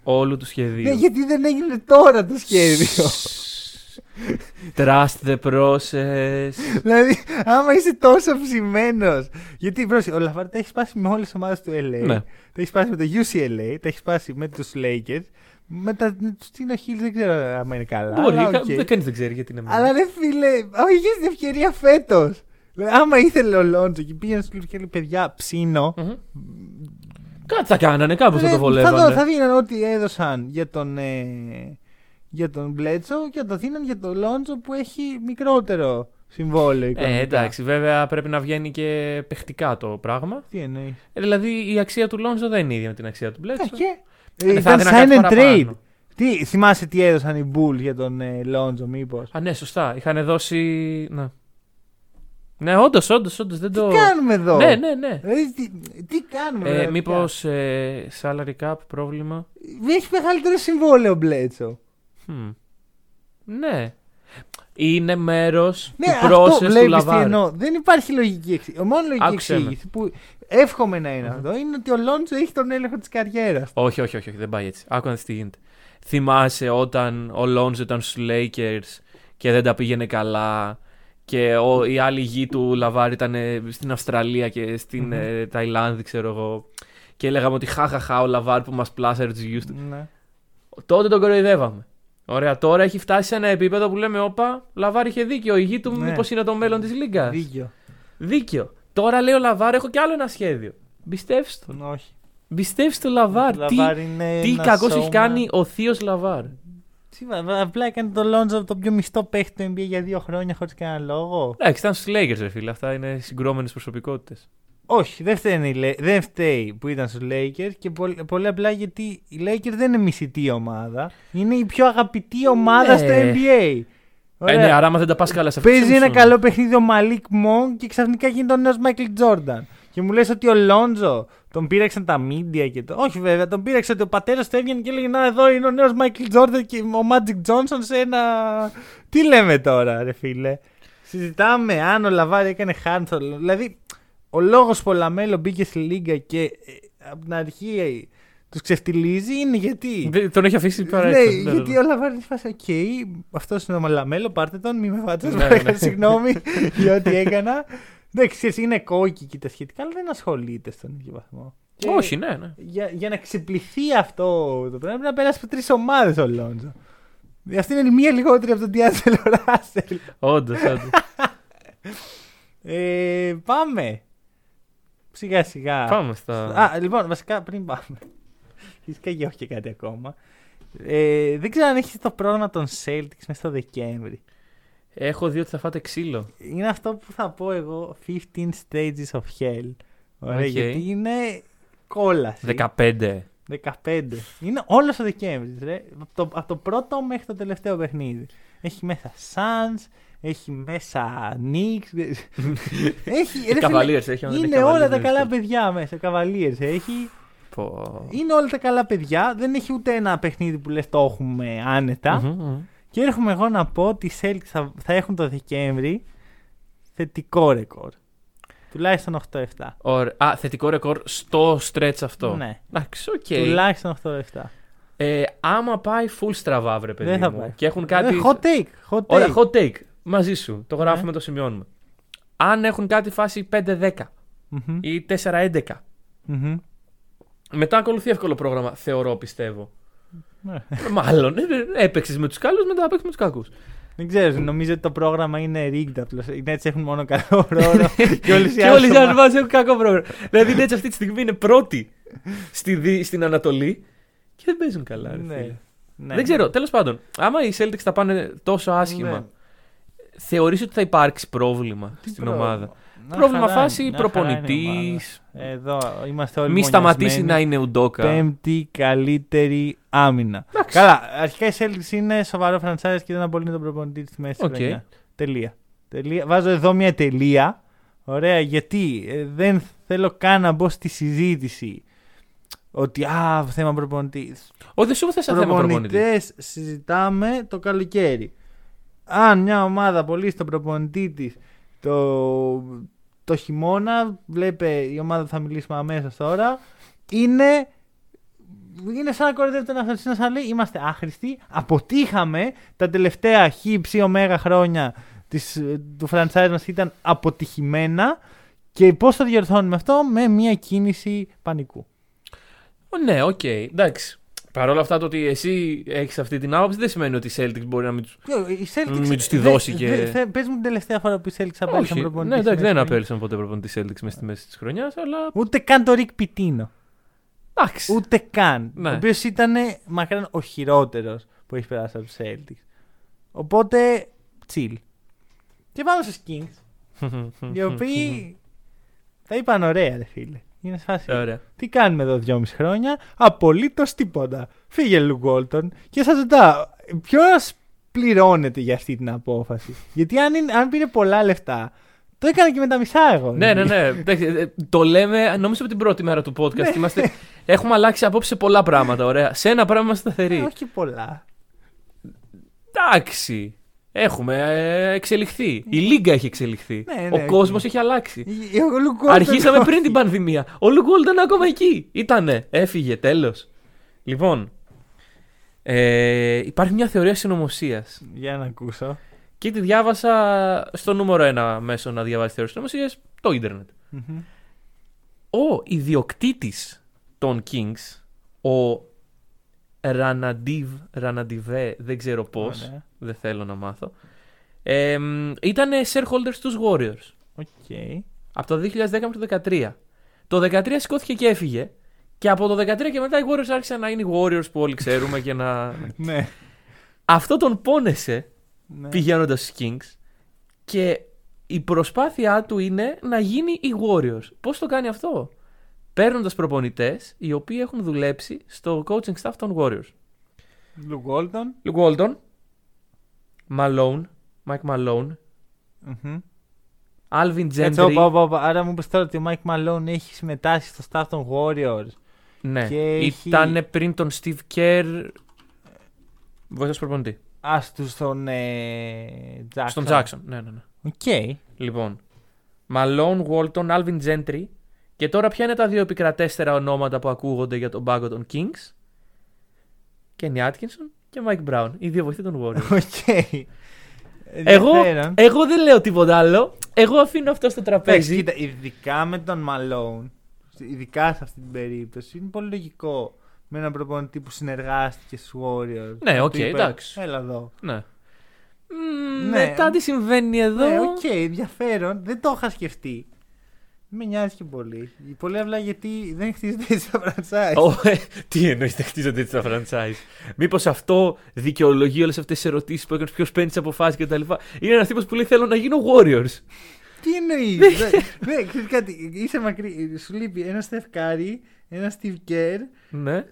όλου του σχεδίου. Ναι, γιατί δεν έγινε τώρα το σχέδιο. Trust the process. δηλαδή, άμα είσαι τόσο ψημένο. Γιατί πρόσεχε, ο Λαβάρ τα έχει σπάσει με όλες τις ομάδες του LA. Ναι. Τα έχει σπάσει με το UCLA, τα έχει σπάσει με τους Lakers. Με τα Tino Hills δεν ξέρω άμα είναι καλά. Μπορεί, αλλά κα- οκ. δεν κανείς δεν ξέρει γιατί είναι μέρο. Αλλά ρε φίλε, άμα είχε την ευκαιρία φέτος. Άμα ήθελε ο Λόντζο και πήγαινε στου Clippers και λέει παιδιά, ψήνω. Μμμ. Κάτι θα κάνανε, κάπως θα Ρε, το θα, δω, βολεύανε. θα δίναν ό,τι έδωσαν για τον, ε, για τον Μπλέτσο και θα το δίναν για τον Λόντζο που έχει μικρότερο συμβόλαιο. Ε, οικονομικά. εντάξει, βέβαια πρέπει να βγαίνει και παιχτικά το πράγμα. Τι εννοείς. Ε, δηλαδή η αξία του Λόντζο δεν είναι ίδια με την αξία του Μπλέτσο. και. Ε, Ε, θα ήταν έδινα sign κάτι and παραπάνω. trade. Τι, θυμάσαι τι έδωσαν οι Bulls για τον ε, Λόντζο, μήπως; Α, ναι, σωστά. Είχαν δώσει. Ναι, ναι όντως, όντως, όντως. Δεν Τι το. κάνουμε εδώ; Ναι, ναι, ναι. Δηλαδή, τι, τι κάνουμε, Ε, δηλαδή, Μήπως ε, salary cap πρόβλημα. Έχει μεγαλύτερο συμβόλαιο ο Μπλέτσο. Hm. Ναι. Είναι μέρος Ναι, του αυτό process του βλέπεις τι Λαβάρ. εννοώ. Δεν υπάρχει λογική εξήγηση. Η μόνο λογική Άκουσέ με. εξήγηση που εύχομαι να είναι αυτό είναι ότι ο Λόντζο έχει τον έλεγχο της καριέρας. Όχι, όχι, όχι, όχι, δεν πάει έτσι. Άκου να δεις τι γίνεται. Θυμάσαι όταν ο Λόντζο ήταν στους Lakers και δεν τα πήγαινε καλά και ο, οι άλλοι γιοι του Λαβάρ ήταν ε, στην Αυστραλία και στην Μμμ. ε, Ταϊλάνδη, ξέρω εγώ. Και λέγαμε ότι χαχαχά ο Λαβάρ που μας πλάσαρε τους γιους του. Ναι. Τότε τον κοροϊδεύαμε. Ωραία, τώρα έχει φτάσει σε ένα επίπεδο που λέμε: Όπα, Λαβάρ είχε δίκιο. Οι γιοι του Ναι. μήπως είναι το μέλλον της λίγκας. Δίκιο. Δίκιο. Τώρα λέει ο Λαβάρ: Έχω κι άλλο ένα σχέδιο. Πιστεύεις το. Τον όχι. Πιστεύεις το Λαβάρ; Ο Τι, Λαβάρ είναι τι ένα κακός σώμα. έχει κάνει ο θείος Λαβάρ; Τι, βα- Απλά έκανε τον Λόντζο το πιο μισητό παίχτη του NBA για δύο χρόνια χωρίς κανένα λόγο. Εντάξει, ήταν στους Lakers, ρε φίλε. Αυτά είναι συγκρουόμενες προσωπικότητες. Όχι, δεν φταίει, οι Lak- δεν φταίει που ήταν στους Lakers και πολύ, πολύ απλά γιατί οι Lakers δεν είναι μισητή ομάδα. Είναι η πιο αγαπητή ομάδα Ναι. στο NBA. Ε, ναι, άρα άμα δεν τα πας καλά σε αυτό. Παίζει ένα καλό παιχνίδι ο Μαλίκ Μονκ και ξαφνικά γίνεται ο νέος Μάικλ Τζόρνταν. Και μου λες ότι ο Λόντζο τον πήραξαν τα μίντια και το. Όχι βέβαια, τον πήραξε ότι ο πατέρας του έβγαινε και έλεγε Να εδώ είναι ο νέος Μάικλ Τζόρνταν και ο Μάτζικ Τζόνσον σε ένα. Τι λέμε τώρα, ρε φίλε; Συζητάμε αν ο Λαβάρ έκανε χάνθολο. Δηλαδή, ο λόγος που ο Λαμέλο μπήκε στη λίγκα και ε, από την αρχή τους ξεφτιλίζει είναι γιατί; Δεν- Τον έχει αφήσει πάρα Ναι, έξω. γιατί ο Λαβάρ είναι φάση, οκ, αυτός είναι ο Μαλαμέλο, πάρτε τον, μη με φάτε. Ναι, Ναι, ναι. Συγγνώμη για ό,τι έκανα. Εντάξει, ξέρεις, είναι κόκκι και τα σχετικά, αλλά δεν ασχολείται στον ίδιο βαθμό. Και Όχι, ναι, ναι. Για, για να ξεπληθεί αυτό το πράγμα, πρέπει να περάσει από τρεις ομάδες ο Λόντζο. Αυτή είναι η μία λιγότερη από τον Διάντζελο Ράσελ. Όντως, όντως. *laughs* Ε, πάμε. Σιγά σιγά. Πάμε στα. Α, λοιπόν, βασικά πριν πάμε. Φυσικά και όχι και κάτι ακόμα. Ε, δεν ξέρω αν έχεις το πρόγραμμα των Celtics μέσα στο Δεκέμβρη. Έχω δει ότι θα φάτε ξύλο. Είναι αυτό που θα πω εγώ 15 stages of hell. Ωραία, Οκ. γιατί είναι κόλαση. 15. 15. Είναι όλος ο Δεκέμβρης. Από το, από το πρώτο μέχρι το τελευταίο παιχνίδι. Έχει μέσα Suns, έχει μέσα Knicks. *laughs* έχει, ρε φίλε, Cavaliers έχει, άμα δεν Είναι είναι όλα τα Cavaliers, καλά ναι. παιδιά μέσα. Cavaliers έχει. Πω. Είναι όλα τα καλά παιδιά. Δεν έχει ούτε ένα παιχνίδι που λες το έχουμε άνετα. Μμμ, μμμ. Και έρχομαι εγώ να πω ότι οι Celtics θα, θα έχουν το Δεκέμβρη θετικό ρεκόρ. Τουλάχιστον 8-7. Ωραία. Α, θετικό ρεκόρ στο stretch αυτό. Ναι. Εντάξει, οκ. Τουλάχιστον 8-7. Ε, άμα πάει full στραβά, βρε παιδί Δεν θα μου, πάει. και έχουν κάτι... Ε, hot take. Hot take. Ωραία, hot take. Μαζί σου. Το Ναι. γράφουμε, το σημειώνουμε. Αν έχουν κάτι φάση 5-10 Μμμ, ή 4-11, μμμ. Μετά ακολουθεί εύκολο πρόγραμμα, θεωρώ, πιστεύω. Ναι. Μάλλον. Έπαιξες με τους καλού, μετά έπαιξες με τους κακούς. Δεν ξέρω, νομίζω ότι το πρόγραμμα είναι rigged απλώς. Οι Nets έχουν μόνο καλό ρόλο *laughs* και όλες οι Και όλοι οι άλλες άλλοι ομάδες- μας έχουν κακό πρόγραμμα. δηλαδή οι Nets αυτή τη στιγμή είναι πρώτοι στη, Δι- στην Ανατολή και δεν παίζουν καλά. ρε Ναι. φίλε. Ναι. Δεν ξέρω, τέλος πάντων. Άμα οι Celtics θα πάνε τόσο άσχημα, Ναι. θεωρείς ότι θα υπάρξει πρόβλημα Τι στην πρόβλημα; ομάδα; Μια Πρόβλημα χαρά φάση είναι, μια χαρά είναι η προπονητής. ομάδα. Εδώ είμαστε όλοι Μη σταματήσει μονιασμένοι. να είναι Udoka. Πέμπτη καλύτερη άμυνα. Εντάξει. Καλά, αρχικά η Celtics είναι σοβαρό franchise και δεν απολύει τον προπονητή στη μέση Οκ. της χρονιάς. Τελεία. Τελεία. Βάζω εδώ μια τελεία. Ωραία, γιατί ε, δεν θέλω καν να μπω στη συζήτηση ότι α, θέμα προπονητή. Όχι, δεν σου έθεσα θέμα προπονητή. Προπονητές συζητάμε το καλοκαίρι. Αν μια ομάδα απολύσει τον προπονητή της το, το χειμώνα, βλέπε η ομάδα που θα μιλήσουμε αμέσως τώρα, είναι, είναι σαν να κοροϊδεύει τον εαυτό της, είναι σαν να λέει είμαστε άχρηστοι, αποτύχαμε τα τελευταία χ, ψ, ωμέγα χρόνια της, του franchise μας ήταν αποτυχημένα και πώς το διορθώνουμε αυτό με μια κίνηση πανικού. Ω, Ναι, οκ, εντάξει. Παρ' όλα αυτά το ότι εσύ έχεις αυτή την άποψη δεν σημαίνει ότι οι Celtics μπορεί να μην του. Η Celtics, Μην τους τη δε- δώσει και- δε- θε- Πες μου την τελευταία φορά που οι Celtics απέλησαν Όχι, προπονητή. ναι, εντάξει, στη δεν μέση απέλησαν ποτέ προπονητή Celtics μέσα στη μέση της χρονιάς, αλλά. Ούτε καν το Rick Pitino. Εντάξει. Ούτε καν. Ναι. Ο οποίος ήταν μακράν ο χειρότερος που έχει περάσει από του Celtics. Οπότε, chill. Και πάμε στους Kings. *laughs* οι οποίοι τα είπαν ωραία, ρε φίλε. Είναι σε φάση. Ωραία. Τι κάνουμε εδώ δυόμιση χρόνια, Απολύτως τίποτα. Φύγε Λου Γκόλτον και σας ρωτάω, ποιος πληρώνεται για αυτή την απόφαση; Γιατί αν, είναι, αν πήρε πολλά λεφτά, το έκανα και με τα μισά εγώ. Ναι, ναι, ναι. Εντάξει, ε, το λέμε, νομίζω από την πρώτη μέρα του podcast. Ναι. Είμαστε, έχουμε αλλάξει απόψεις σε πολλά πράγματα. Ωραία. Σε ένα πράγμα είμαστε Ε, σταθεροί. όχι και πολλά. Εντάξει. Έχουμε ε, εξελιχθεί. Η Λίγκα έχει εξελιχθεί. Ναι, ναι, Ο κόσμος οκ. έχει αλλάξει. Ε, Ο Luke Walton- Αρχίσαμε πριν την πανδημία. Ο Luke Walton ήταν ακόμα εκεί. Ήτανε. Έφυγε. Τέλος. Λοιπόν. Ε, υπάρχει μια θεωρία συνωμοσίας. Για να ακούσω. Και τη διάβασα στο νούμερο ένα μέσο να διαβάσει θεωρίες συνωμοσίας, το ίντερνετ. Μμμ. Ο ιδιοκτήτης των Kings, ο Ranadive, Ranadivé, δεν ξέρω πώς, Ωραία. Δεν θέλω να μάθω, ε, ήταν shareholder στους Warriors Οκ. από το 2010 μέχρι το 2013. Το 2013 σηκώθηκε και έφυγε. Και από το 2013 και μετά οι Warriors άρχισαν να είναι οι Warriors που όλοι ξέρουμε και να. *laughs* Ναι. Αυτό τον πόνεσε ναι. πηγαίνοντας στους Kings και η προσπάθειά του είναι να γίνει οι Warriors. Πώς το κάνει αυτό, Παίρνοντας προπονητές οι οποίοι έχουν δουλέψει στο coaching staff των Warriors. Λου Γκόλτον. Luke Walton, Malone, Mike Malone, Μμμ. Alvin Έτσι, Gentry. όπα, όπα, όπα. Άρα μου είπες τώρα ότι ο Mike Malone έχει συμμετάσχει στο staff των Warriors. Ναι, Και έχει- ήταν πριν τον Steve Kerr. Βοηθός προπονητή. Α, του στον ε, Jackson. Στον Jackson. Ναι, ναι, ναι. Οκ. Λοιπόν. Malone, Walton, Alvin Gentry. Και τώρα ποια είναι τα δύο επικρατέστερα ονόματα που ακούγονται για τον πάγκο των Kings; Kenny Atkinson και Mike Brown. Οι δύο βοηθοί των Warriors. *laughs* Οκ. εγώ, Ενδιαφέρον. εγώ δεν λέω τίποτα άλλο. Εγώ αφήνω αυτό στο Εντάξει, τραπέζι. κοίτα, ειδικά με τον Malone, ειδικά σε αυτή την περίπτωση, είναι πολύ λογικό με έναν προπονητή που συνεργάστηκε στους Warriors. Ναι, Να οκ, του είπε, εντάξει. Έλα εδώ. Ναι. Μμμ, Ναι. Μετά τι συμβαίνει εδώ. Ναι, οκ, ενδιαφέρον. Δεν το είχα σκεφτεί. Με νοιάζει και πολύ. Πολύ απλά γιατί δεν χτίζεται έτσι το franchise. Ω, ε, τι εννοείς δεν χτίζονται έτσι τα franchise. Μήπως αυτό δικαιολογεί όλες αυτές τις ερωτήσεις που έκανες, ποιος παίρνει τις αποφάσεις κτλ. Είναι ένας τύπος που λέει Θέλω να γίνω Warriors. Τι εννοείς; Ναι, ξέρεις κάτι. Είσαι μακρύ. Σου λείπει ένα Στεφκάρη, ένα Steve Kerr, Ναι.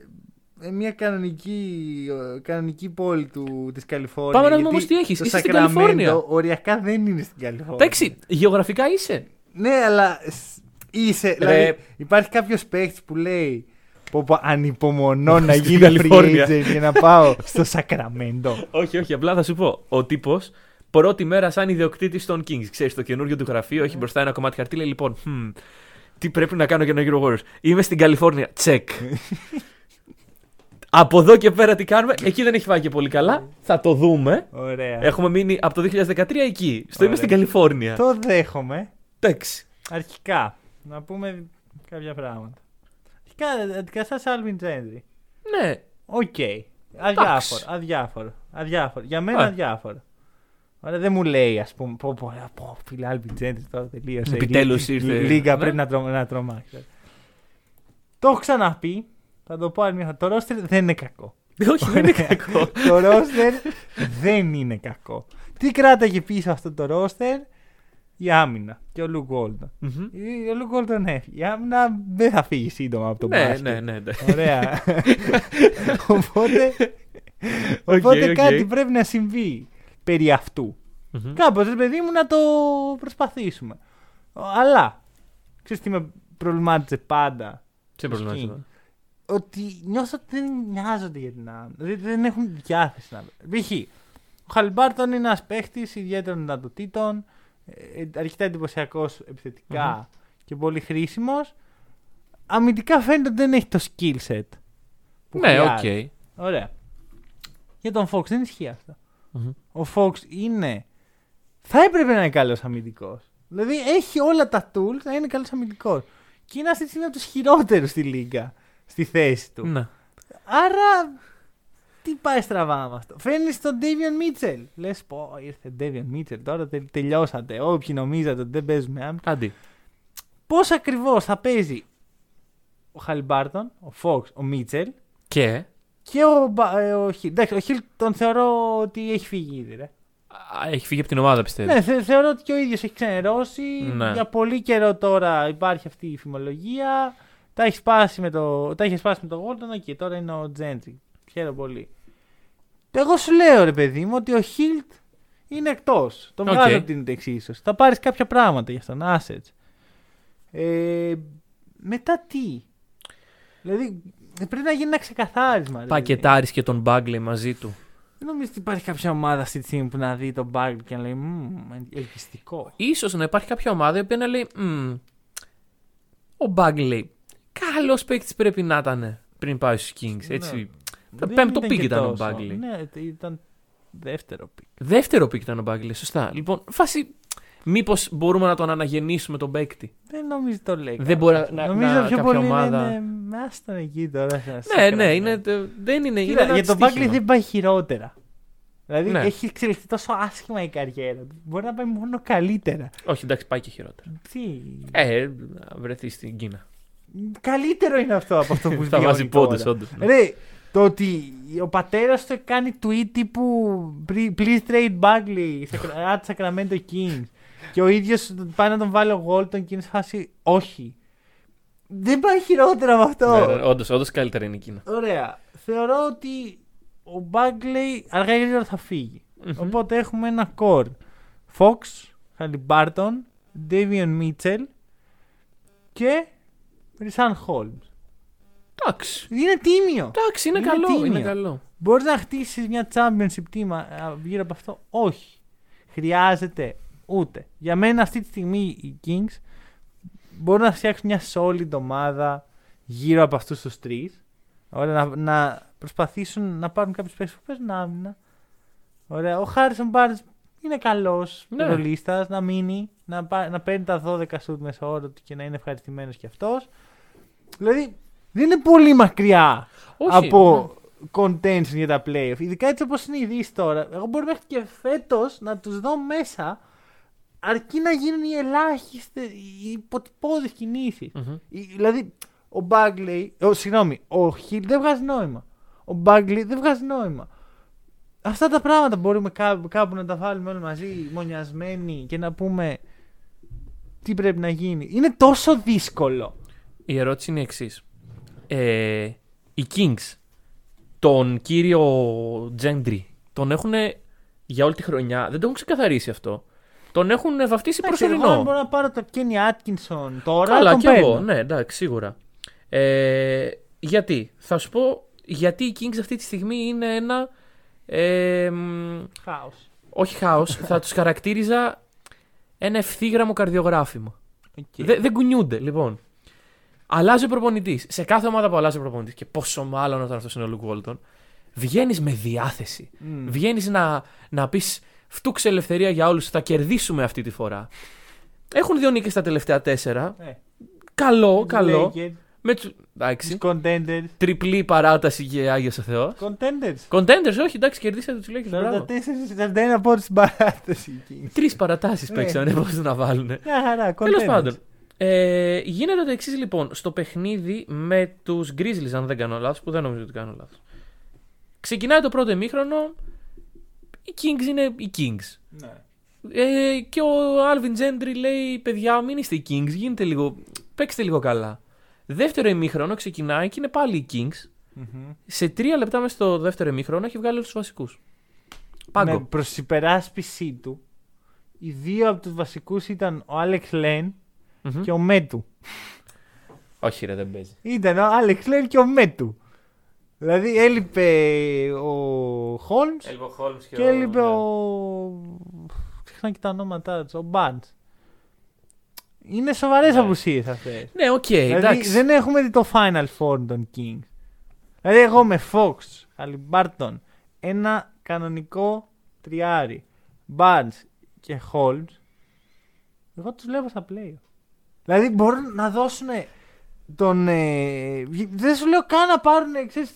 ε, μια κανονική, ε, κανονική πόλη του, της Καλιφόρνια. Πάμε να δούμε γιατί όμως τι έχεις. Το Είσαι στην Sacramento Καλιφόρνια. οριακά δεν είναι στην Καλιφόρνια. Εντάξει, γεωγραφικά είσαι. Ναι, αλλά σ- είσαι. Δηλαδή, υπάρχει κάποιος παίχτης που λέει. Πω, πω, ανυπομονώ να Στην γίνω free Καλιφόρνια. agent για να πάω *laughs* στο Σακραμέντο. όχι, όχι, απλά θα σου πω. Ο τύπος πρώτη μέρα σαν ιδιοκτήτη των Kings. Ξέρεις, το καινούριο του γραφείο έχει μπροστά ένα κομμάτι χαρτί. Λέει λοιπόν, «Hm, τι πρέπει να κάνω για να γίνω Warriors. Είμαι στην Καλιφόρνια. Τσεκ. *laughs* Από εδώ και πέρα τι κάνουμε. Εκεί δεν έχει πάει και πολύ καλά. Θα το δούμε. Ωραία. Έχουμε μείνει από το 2013 εκεί. Στο είμαι Ωραία. στην Καλιφόρνια. Το δέχομαι. Εντάξει. Αρχικά, να πούμε κάποια πράγματα. Αρχικά, αντικαταστά Alvin Gentry. Ναι. Οκ. Αδιάφορο, αδιάφορο, αδιάφορο. Για μένα Α. αδιάφορο. Ωραία, δεν μου λέει, ας πούμε, πω, πω, α, πω φίλε Alvin Gentry τώρα τελείωσε. Επιτέλους Η- η- ήρθε. Η Λίγκα Ναι. πρέπει να, τρο, να τρομάξει. Το έχω ξαναπεί. Θα το πω άλλη μια φορά. Το ρόστερ δεν είναι κακό. Όχι, δεν είναι κακό. το ρόστερ δεν είναι κακό. Τι κράταγε πίσω αυτό το ρόστερ, η άμυνα και ο Luke Walton. Μμμ. Ο Luke Walton έφυγε. Η άμυνα δεν θα φύγει σύντομα από το Ναι, μπάσκετ. ναι, ναι. ναι. Ωραία. *laughs* *laughs* οπότε Οκ, οπότε οκ. κάτι πρέπει να συμβεί περί αυτού. Μμμ. Κάπως, ρε παιδί μου, να το προσπαθήσουμε. Αλλά, ξέρεις τι με προβλημάτισε πάντα. Τι τους προβλήμα Kings. Ότι νιώθω ότι δεν νοιάζονται για την άμυνα. Δηλαδή δεν έχουν διάθεση να Π.χ. ο Χαλμπάρτον είναι ένας παίχτης ιδιαίτερων δυνατοτήτων, ε, αρκετά εντυπωσιακός επιθετικά και πολύ χρήσιμος. Αμυντικά φαίνεται ότι δεν έχει το skill set. που Ναι, οκ. χρειάζεται. Ωραία. Για τον Fox δεν ισχύει αυτό. Μμμ. Ο Fox είναι. Θα έπρεπε να είναι καλός αμυντικός. Δηλαδή έχει όλα τα tools να είναι καλός αμυντικός. Και είναι αυτή τη στιγμή από τους χειρότερους στη λίγα στη θέση του. Ναι. Άρα. Τι πάει στραβά με αυτό. Φέρνεις τον Davion Mitchell. Λες, πω, ήρθε Davion Mitchell. Τώρα τε- τελειώσατε. Όποιοι νομίζατε ότι δεν παίζουμε άμυνα. Άντι. Πώς ακριβώς θα παίζει ο Χαλιμπάρτον, ο Fox, ο Μίτσελ Και; και ο, Μπα- ε, ο Χιλ. Εντάξει, ο Χιλ τον θεωρώ ότι έχει φύγει ήδη, ρε. Α, Έχει φύγει από την ομάδα, πιστεύω. Ναι, θε- θεωρώ ότι και ο ίδιος έχει ξενερώσει. Ναι. Για πολύ καιρό τώρα υπάρχει αυτή η φημολογία. Τα έχει σπάσει με το, τα έχει σπάσει με το Walton και τώρα είναι ο Gentry. Χαίρομαι πολύ. Εγώ σου λέω ρε παιδί μου ότι ο Hield είναι εκτός. Τον Οκ. βγάζω από την εξίσωση. Θα πάρεις κάποια πράγματα για αυτόν. Assets. Ε, μετά τι; Δηλαδή πρέπει να γίνει ένα ξεκαθάρισμα. ρε παιδί. Πακετάρεις και τον Bagley μαζί του. Δεν νομίζω ότι υπάρχει κάποια ομάδα αυτή τη στιγμή που να δει τον Bagley και να λέει Μμμ, ελκυστικό. Ίσως να υπάρχει κάποια ομάδα η οποία να λέει «Μμμ, Ο Bagley καλός παίκτης πρέπει να ήταν πριν πάει στους Kings. Έτσι. Ναι. Το Δεν πέμπτο ήταν πικ και ήταν ο τόσο. Bagley. Ναι, ήταν δεύτερο πικ. Δεύτερο πικ ήταν ο Bagley, σωστά. Λοιπόν, φάση. Μήπως μπορούμε να τον αναγεννήσουμε τον παίκτη; Δεν νομίζω το λέει. Δεν κάποιος. μπορεί να- Νομίζω να- πιο κάποια πολύ ομάδα- είναι. Με άσταν εκεί τώρα. σε- σε Ναι, ναι, κρατάει. είναι, δεν είναι. Κοίτα, είναι ένα για τον στοίχημα. Bagley δεν πάει χειρότερα. Δηλαδή Ναι. έχει εξελιχθεί τόσο άσχημα η καριέρα του. Μπορεί να πάει μόνο καλύτερα. Όχι, εντάξει, πάει και χειρότερα. Τι; Ε, να βρεθεί στην Κίνα. Καλύτερο είναι αυτό από αυτό που *laughs* Θα βιώνει βάζει πόντους, τώρα. όντω. Ρε, το ότι ο πατέρας του κάνει tweet τύπου Please trade Bagley *laughs* at Sacramento Kings και ο ίδιος πάει να τον βάλει ο Walton και είναι σε φάση όχι. Δεν πάει χειρότερα με αυτό. Όντως, όντως καλύτερα είναι η Κίνα. Ωραία. Θεωρώ ότι ο Bagley αργά ή γρήγορα θα φύγει. Μμμ. Οπότε έχουμε ένα core. Fox, Halliburton, Davion Mitchell και Ρισάν Holmes. Εντάξει. Είναι τίμιο. Εντάξει, είναι, Είναι καλό. τίμιο. Είναι καλό. Μπορείς να χτίσεις μια championship team α, γύρω από αυτό; Όχι. Χρειάζεται ούτε. Για μένα αυτή τη στιγμή οι Kings μπορούν να φτιάξουν μια solid ομάδα γύρω από αυτούς τους τρεις. Ωραία, να, να προσπαθήσουν να πάρουν κάποιους παίκτες που παίζουν άμυνα. Ωραία. Ο Χάρισον Barnes είναι καλός Ναι. ρολίστας να μείνει, να, πά- να παίρνει τα 12 σουτ μέσα όρο του και να είναι ευχαριστημένος κι αυτός. Δηλαδή δεν είναι πολύ μακριά Όχι. από contention για τα playoff. Ειδικά έτσι όπως είναι η Δύση τώρα. Εγώ μπορεί μέχρι και φέτος να τους δω μέσα αρκεί να γίνουν οι ελάχιστες, οι υποτυπώδεις κινήσεις. Μμμ. Δηλαδή, ο Μπάγκλεϊ, ο, συγγνώμη, ο Χιλ δεν βγάζει νόημα. Ο Μπάγκλεϊ δεν βγάζει νόημα. Αυτά τα πράγματα μπορούμε κάπου, κάπου να τα βάλουμε όλοι μαζί, μονιασμένοι και να πούμε τι πρέπει να γίνει. Είναι τόσο δύσκολο. Η ερώτηση είναι η εξής. Ε, οι Kings, τον κύριο Τζέντρι, τον έχουν για όλη τη χρονιά, δεν το έχουν ξεκαθαρίσει αυτό. Τον έχουν βαφτίσει Εντάξει, εγώ αν προσωρινό. μπορώ να πάρω τον Κένι Άτκινσον τώρα, Καλά, τον κι παίρνω. εγώ. Ναι, εντάξει, σίγουρα. Ε, γιατί, θα σου πω, γιατί οι Kings αυτή τη στιγμή είναι ένα. Ε, μ, Χάος. όχι χάος, θα τους χαρακτήριζα ένα ευθύγραμμο καρδιογράφημα. Οκ. Δεν, δεν κουνιούνται, λοιπόν. Αλλάζει ο προπονητής. Σε κάθε ομάδα που αλλάζει ο προπονητής, και πόσο μάλλον όταν αυτός είναι ο Luke Walton, βγαίνεις με διάθεση. Μμ. Βγαίνεις να, να πεις φτου ξελευθερία για όλους, θα κερδίσουμε αυτή τη φορά. Έχουν δύο νίκες στα τελευταία τέσσερα. Ε, Καλό, τους καλό. Lakers, Με του. τους Εντάξει. Contenders. Τριπλή παράταση και Άγιος ο Θεός. Contenders. Contenders, όχι, εντάξει, κερδίσατε τους Lakers. Μπράβο. 44-41 από την παράταση εκεί. Τρεις παρατάσεις Ναι. παίξανε, πώς να βάλουν. Μια χαρά, Τέλος contenders. πάντων. Ε, γίνεται το εξής λοιπόν. Στο παιχνίδι με τους Grizzlies, αν δεν κάνω λάθος, που δεν νομίζω ότι κάνω λάθος. Ξεκινάει το πρώτο ημίχρονο. Οι Kings είναι οι Kings. Ναι. Ε, και ο Alvin Gentry λέει: Παιδιά, μην είστε οι Kings, γίνετε λίγο. Παίξτε λίγο καλά. Δεύτερο ημίχρονο ξεκινάει και είναι πάλι οι Kings. Μμμ. Σε τρία λεπτά μέσα στο δεύτερο ημίχρονο έχει βγάλει όλους τους βασικούς. Πάγκο. Με προς υπεράσπιση του, οι δύο από τους βασικούς ήταν ο Άλεξ Λέν Μμμ. και ο Μέτου. Όχι, ρε, δεν παίζει. Ήταν ο Άλεξ Λέν και ο Μέτου. Δηλαδή έλειπε ο Holmes και έλειπε ναι. ο... Ξεχνάω και τα ονόματά τους, ο Barnes. Είναι σοβαρές Ναι. απουσίες αυτές. Ναι, οκ, Δηλαδή εντάξει. δεν έχουμε δει το Final Four των Kings. Δηλαδή εγώ με Fox, Haliburton, ένα κανονικό τριάρι, Barnes και Holmes, εγώ τους βλέπω στα play. Δηλαδή μπορούν να δώσουν τον... ε, δεν σου λέω καν να πάρουν, ξέρεις,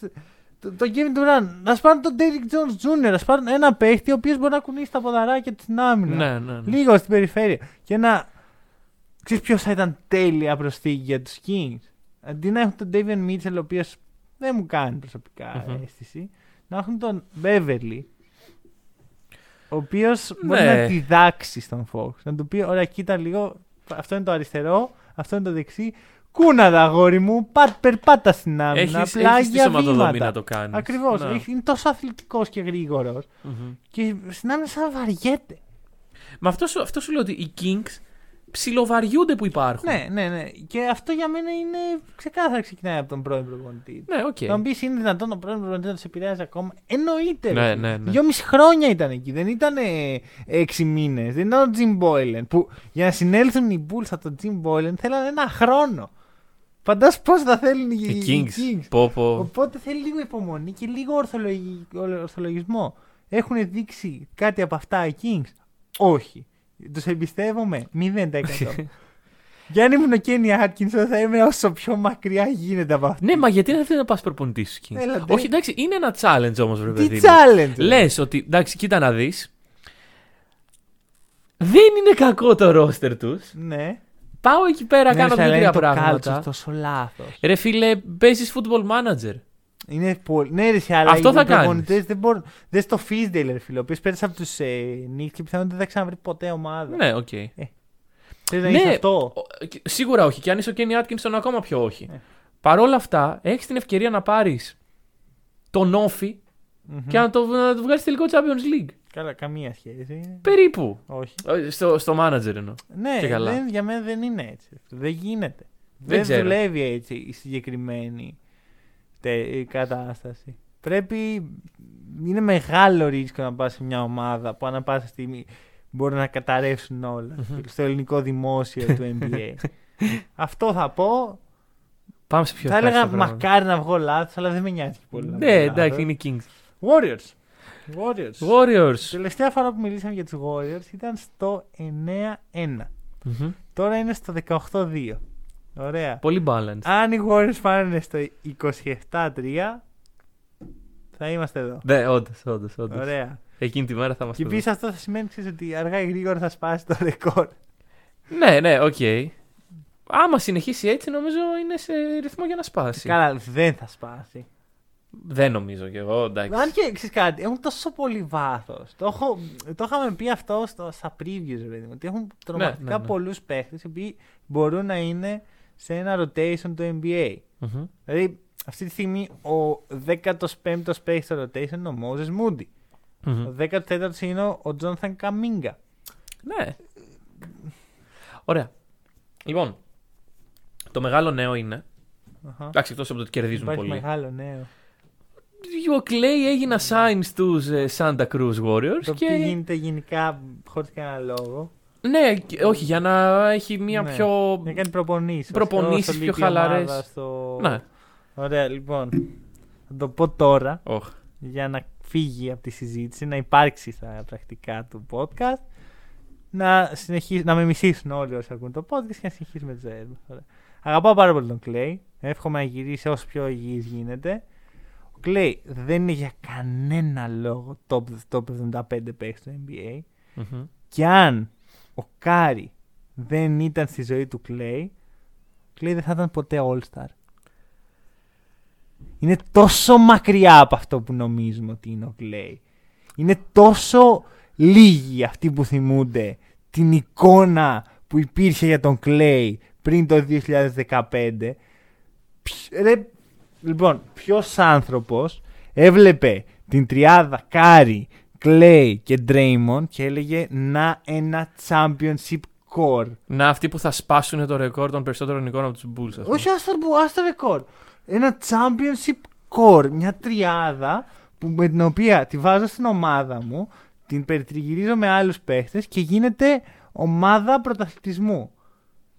το, το Kevin Durant, να σου πάρουν τον Derrick Jones Jr., να σου πάρουν ένα παίχτη ο οποίος μπορεί να κουνήσει τα ποδαράκια του στην άμυνα. Ναι, ναι, ναι. Λίγο στην περιφέρεια. Και να. Ξέρεις ποιος θα ήταν τέλεια προσθήκη για τους Kings. Αντί να έχουν τον Davian Mitchell, ο οποίος δεν μου κάνει προσωπικά Μμμ. αίσθηση, να έχουν τον Beverly, ο οποίος μπορεί Ναι. να διδάξει στον Fox. Να του πει, ωραία, κοίτα λίγο, αυτό είναι το αριστερό, αυτό είναι το δεξί. Κούνα τα αγόρι μου, πα, περπάτα στην άμυνα, Έχεις, απλά έχεις τη για σωματοδομή βήματα. να το κάνεις. Ακριβώς, Ναι. Έχει- είναι τόσο αθλητικός και γρήγορος Μμμ. και στην άμυνα σαν βαριέται. Μα αυτό, σου- αυτό σου λέω ότι οι Kings ψιλοβαριούνται που υπάρχουν. Ναι, ναι, ναι. Και αυτό για μένα είναι ξεκάθαρα ξεκινάει από τον πρώην προπονητή. Ναι, οκ. Θα μου πεις είναι δυνατόν ο πρώην προπονητή να τους επηρεάζει ακόμα; Εννοείται. Ναι, ρε. ναι, ναι. Δυόμιση χρόνια ήταν εκεί. Δεν ήταν ε, έξι μήνες. Δεν ήταν ο Jim Boylan. Που για να συνέλθουν οι Bulls από τον Jim Boylan θέλανε ένα χρόνο. Φαντάσου πώς θα θέλουν οι, Οι οι Kings. Πω, πω. Οπότε θέλει λίγο υπομονή και λίγο ορθολογι- ορθολογισμό. Έχουν δείξει κάτι από αυτά οι Kings; Όχι. Τους εμπιστεύομαι 0%. *laughs* Για αν ήμουν ο Κένι Άτκινσον θα ήμουν όσο πιο μακριά γίνεται από αυτό. Ναι, μα γιατί δεν θέλει να πας προπονητής στου Kings. Έλα, ντε. Όχι, εντάξει, είναι ένα challenge όμως, βρε Τι παιδί. μου. challenge. ρε. Λες ότι, εντάξει, κοίτα να δεις. Δεν είναι κακό το ρόστερ τους. Ναι. Πάω εκεί πέρα, Ναι, κάνω αλλά δύο-τρία είναι το πράγματα. culture τόσο λάθος. Ρε φίλε, παίζεις football manager. Είναι πολύ. Ναι, ρε, αλλά Αυτό οι θα προπονητές δεν μπορούν. Δεν στο Fisdale, ρε φίλε, ο οποίος πέρασε από τους ε, Knicks και πιθανόν δεν θα ξαναβρει ποτέ ομάδα. Ναι, οκ. Θες να Ναι, είσαι αυτό; Ο- και- Σίγουρα όχι. Και αν είσαι ο Kenny Atkinson, ακόμα πιο όχι. Ναι. Παρ' όλα αυτά, έχεις την ευκαιρία να πάρεις τον όφη Μμμ. και να το, να το βγάλεις τελικό Champions League. Καλά, καμία σχέση. Περίπου. Όχι. Ε, Στο, στο manager εννοώ. Ναι, Και καλά. δεν, για μένα δεν είναι έτσι. Δεν γίνεται. Δεν Δεν, ξέρω. δουλεύει έτσι η συγκεκριμένη τε- η κατάσταση. Πρέπει. Είναι μεγάλο ρίσκο να πας σε μια ομάδα που ανά πάσα στιγμή μπορεί να καταρρεύσουν όλα. Μμμ. στο ελληνικό δημόσιο του *laughs* NBA. Αυτό θα πω. Πάμε σε πιο θα έλεγα ευχάριστα πράγματα. μακάρι να βγω λάθος, αλλά δεν με νοιάζει και πολύ. να Ναι, βγω εντάξει, λάθος. είναι Kings. Warriors. Warriors. Warriors. Τελευταία φορά που μιλήσαμε για τους Warriors ήταν στο 9-1. Μμμ. Τώρα είναι στο 18-2. Ωραία. Πολύ balance. Αν οι Warriors πάνε στο 27-3, θα είμαστε εδώ. Ναι, όντως, όντως. Ωραία. Εκείνη τη μέρα θα είμαστε. Και εδώ. επίση αυτό θα σημαίνει ξέρεις, ότι αργά ή γρήγορα θα σπάσει το ρεκόρ. Ναι, ναι, οκ. Άμα συνεχίσει έτσι, νομίζω είναι σε ρυθμό για να σπάσει. Καλά, δεν θα σπάσει. Δεν νομίζω κι εγώ, εντάξει. Αν και ξέρεις κάτι, έχουν τόσο πολύ βάθος. Το, έχω- το είχαμε πει αυτό στο, στα previews, ρε παιδί μου. Ότι έχουν τρομακτικά ναι, ναι. πολλούς παίχτες οι οποίοι μπορούν να είναι σε ένα rotation του NBA. Μμμ. Δηλαδή, αυτή τη στιγμή ο 15ο παίχτης στο rotation είναι ο Moses Moody. Μμμ. Ο 14ο είναι ο Jonathan Kuminga. Ναι. Ωραία. Λοιπόν, το μεγάλο νέο είναι. Αχα. Εντάξει, εκτός από το ότι κερδίζουν Υπάρχει πολύ. μεγάλο νέο. Ο Clay έγινε assign στους Santa Cruz Warriors. Το και... οποίο γίνεται γενικά χωρίς κανένα λόγο. Ναι, και- όχι, για να έχει μια Ναι. πιο. Να κάνει προπονήσεις. Προπονήσεις πιο χαλαρές. Στο... Ναι. Ωραία, λοιπόν. Θα το πω τώρα Οχ. για να φύγει από τη συζήτηση, να υπάρξει στα πρακτικά του podcast. Να, συνεχίσει, να με μισήσουν όλοι όσοι ακούν το podcast και να συνεχίσουμε τις ζωές μας. Αγαπάω πάρα πολύ τον Klay. Εύχομαι να γυρίσει όσο πιο υγιής γίνεται. Ο Klay δεν είναι για κανένα λόγο top, top 75 παίκτης στο NBA. Μμμ. Και αν ο Κάρι δεν ήταν στη ζωή του Klay, ο Klay δεν θα ήταν ποτέ All-Star. Είναι τόσο μακριά από αυτό που νομίζουμε ότι είναι ο Klay. Είναι τόσο λίγοι αυτοί που θυμούνται την εικόνα που υπήρχε για τον Klay πριν το 2015. Ψ- Ρε, λοιπόν, ποιος άνθρωπος έβλεπε την τριάδα Curry, Klay και Draymond και έλεγε να ένα championship core. Να αυτοί που θα σπάσουν το ρεκόρ των περισσότερων νικών από τους Bulls. ας πούμε. Όχι άστο άστο ρεκόρ. Ένα championship core. Μια τριάδα που, με την οποία τη βάζω στην ομάδα μου, την περιτριγυρίζω με άλλους παίχτες και γίνεται ομάδα πρωταθλητισμού.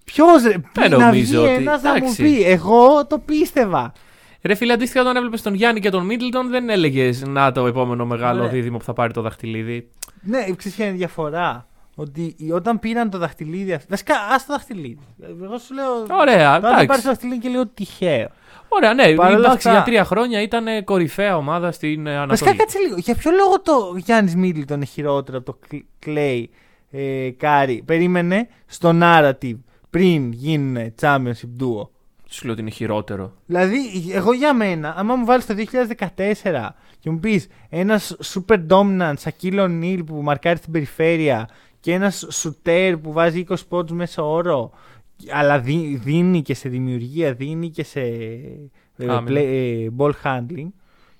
Ποιος Δεν να νομίζω βγει ότι- ένας να μου εντάξει. πει, εγώ το πίστευα. Ρε φίλε, αντίστοιχα όταν έβλεπες τον Γιάννη και τον Μίτλτον, δεν έλεγες Να το επόμενο μεγάλο Ναι. δίδυμο που θα πάρει το δαχτυλίδι. Ναι, ξέρεις ποια είναι η διαφορά; Ότι οι- όταν πήραν το δαχτυλίδι αυτό. Βασικά, ας το δαχτυλίδι. Εγώ σου λέω. Ωραία, Τώρα πάρεις εντάξει. το δαχτυλίδι και λίγο τυχαίο. Ωραία, ναι, Παρ' όλα εντάξει, αυτά- για τρία χρόνια ήταν ε, κορυφαία ομάδα στην ε, Βασικά, Ανατολή. κάτσε λίγο. Για ποιο λόγο το Γιάννης Μίτλτον είναι χειρότερο από το Κλέι ε, Κάρι; Περίμενε στο narrative πριν γίνουν championship duo. Σου λέω ότι είναι χειρότερο. Δηλαδή, εγώ για μένα, άμα μου βάλεις το 2014 και μου πεις ένας super dominant Σακύλο Νίλ που μαρκάρει στην περιφέρεια και ένας σουτέρ που βάζει 20 πόντους μέσα όρο, αλλά δι- δίνει και σε δημιουργία, δίνει και σε ε, Άμυνα. play- ε, ball handling.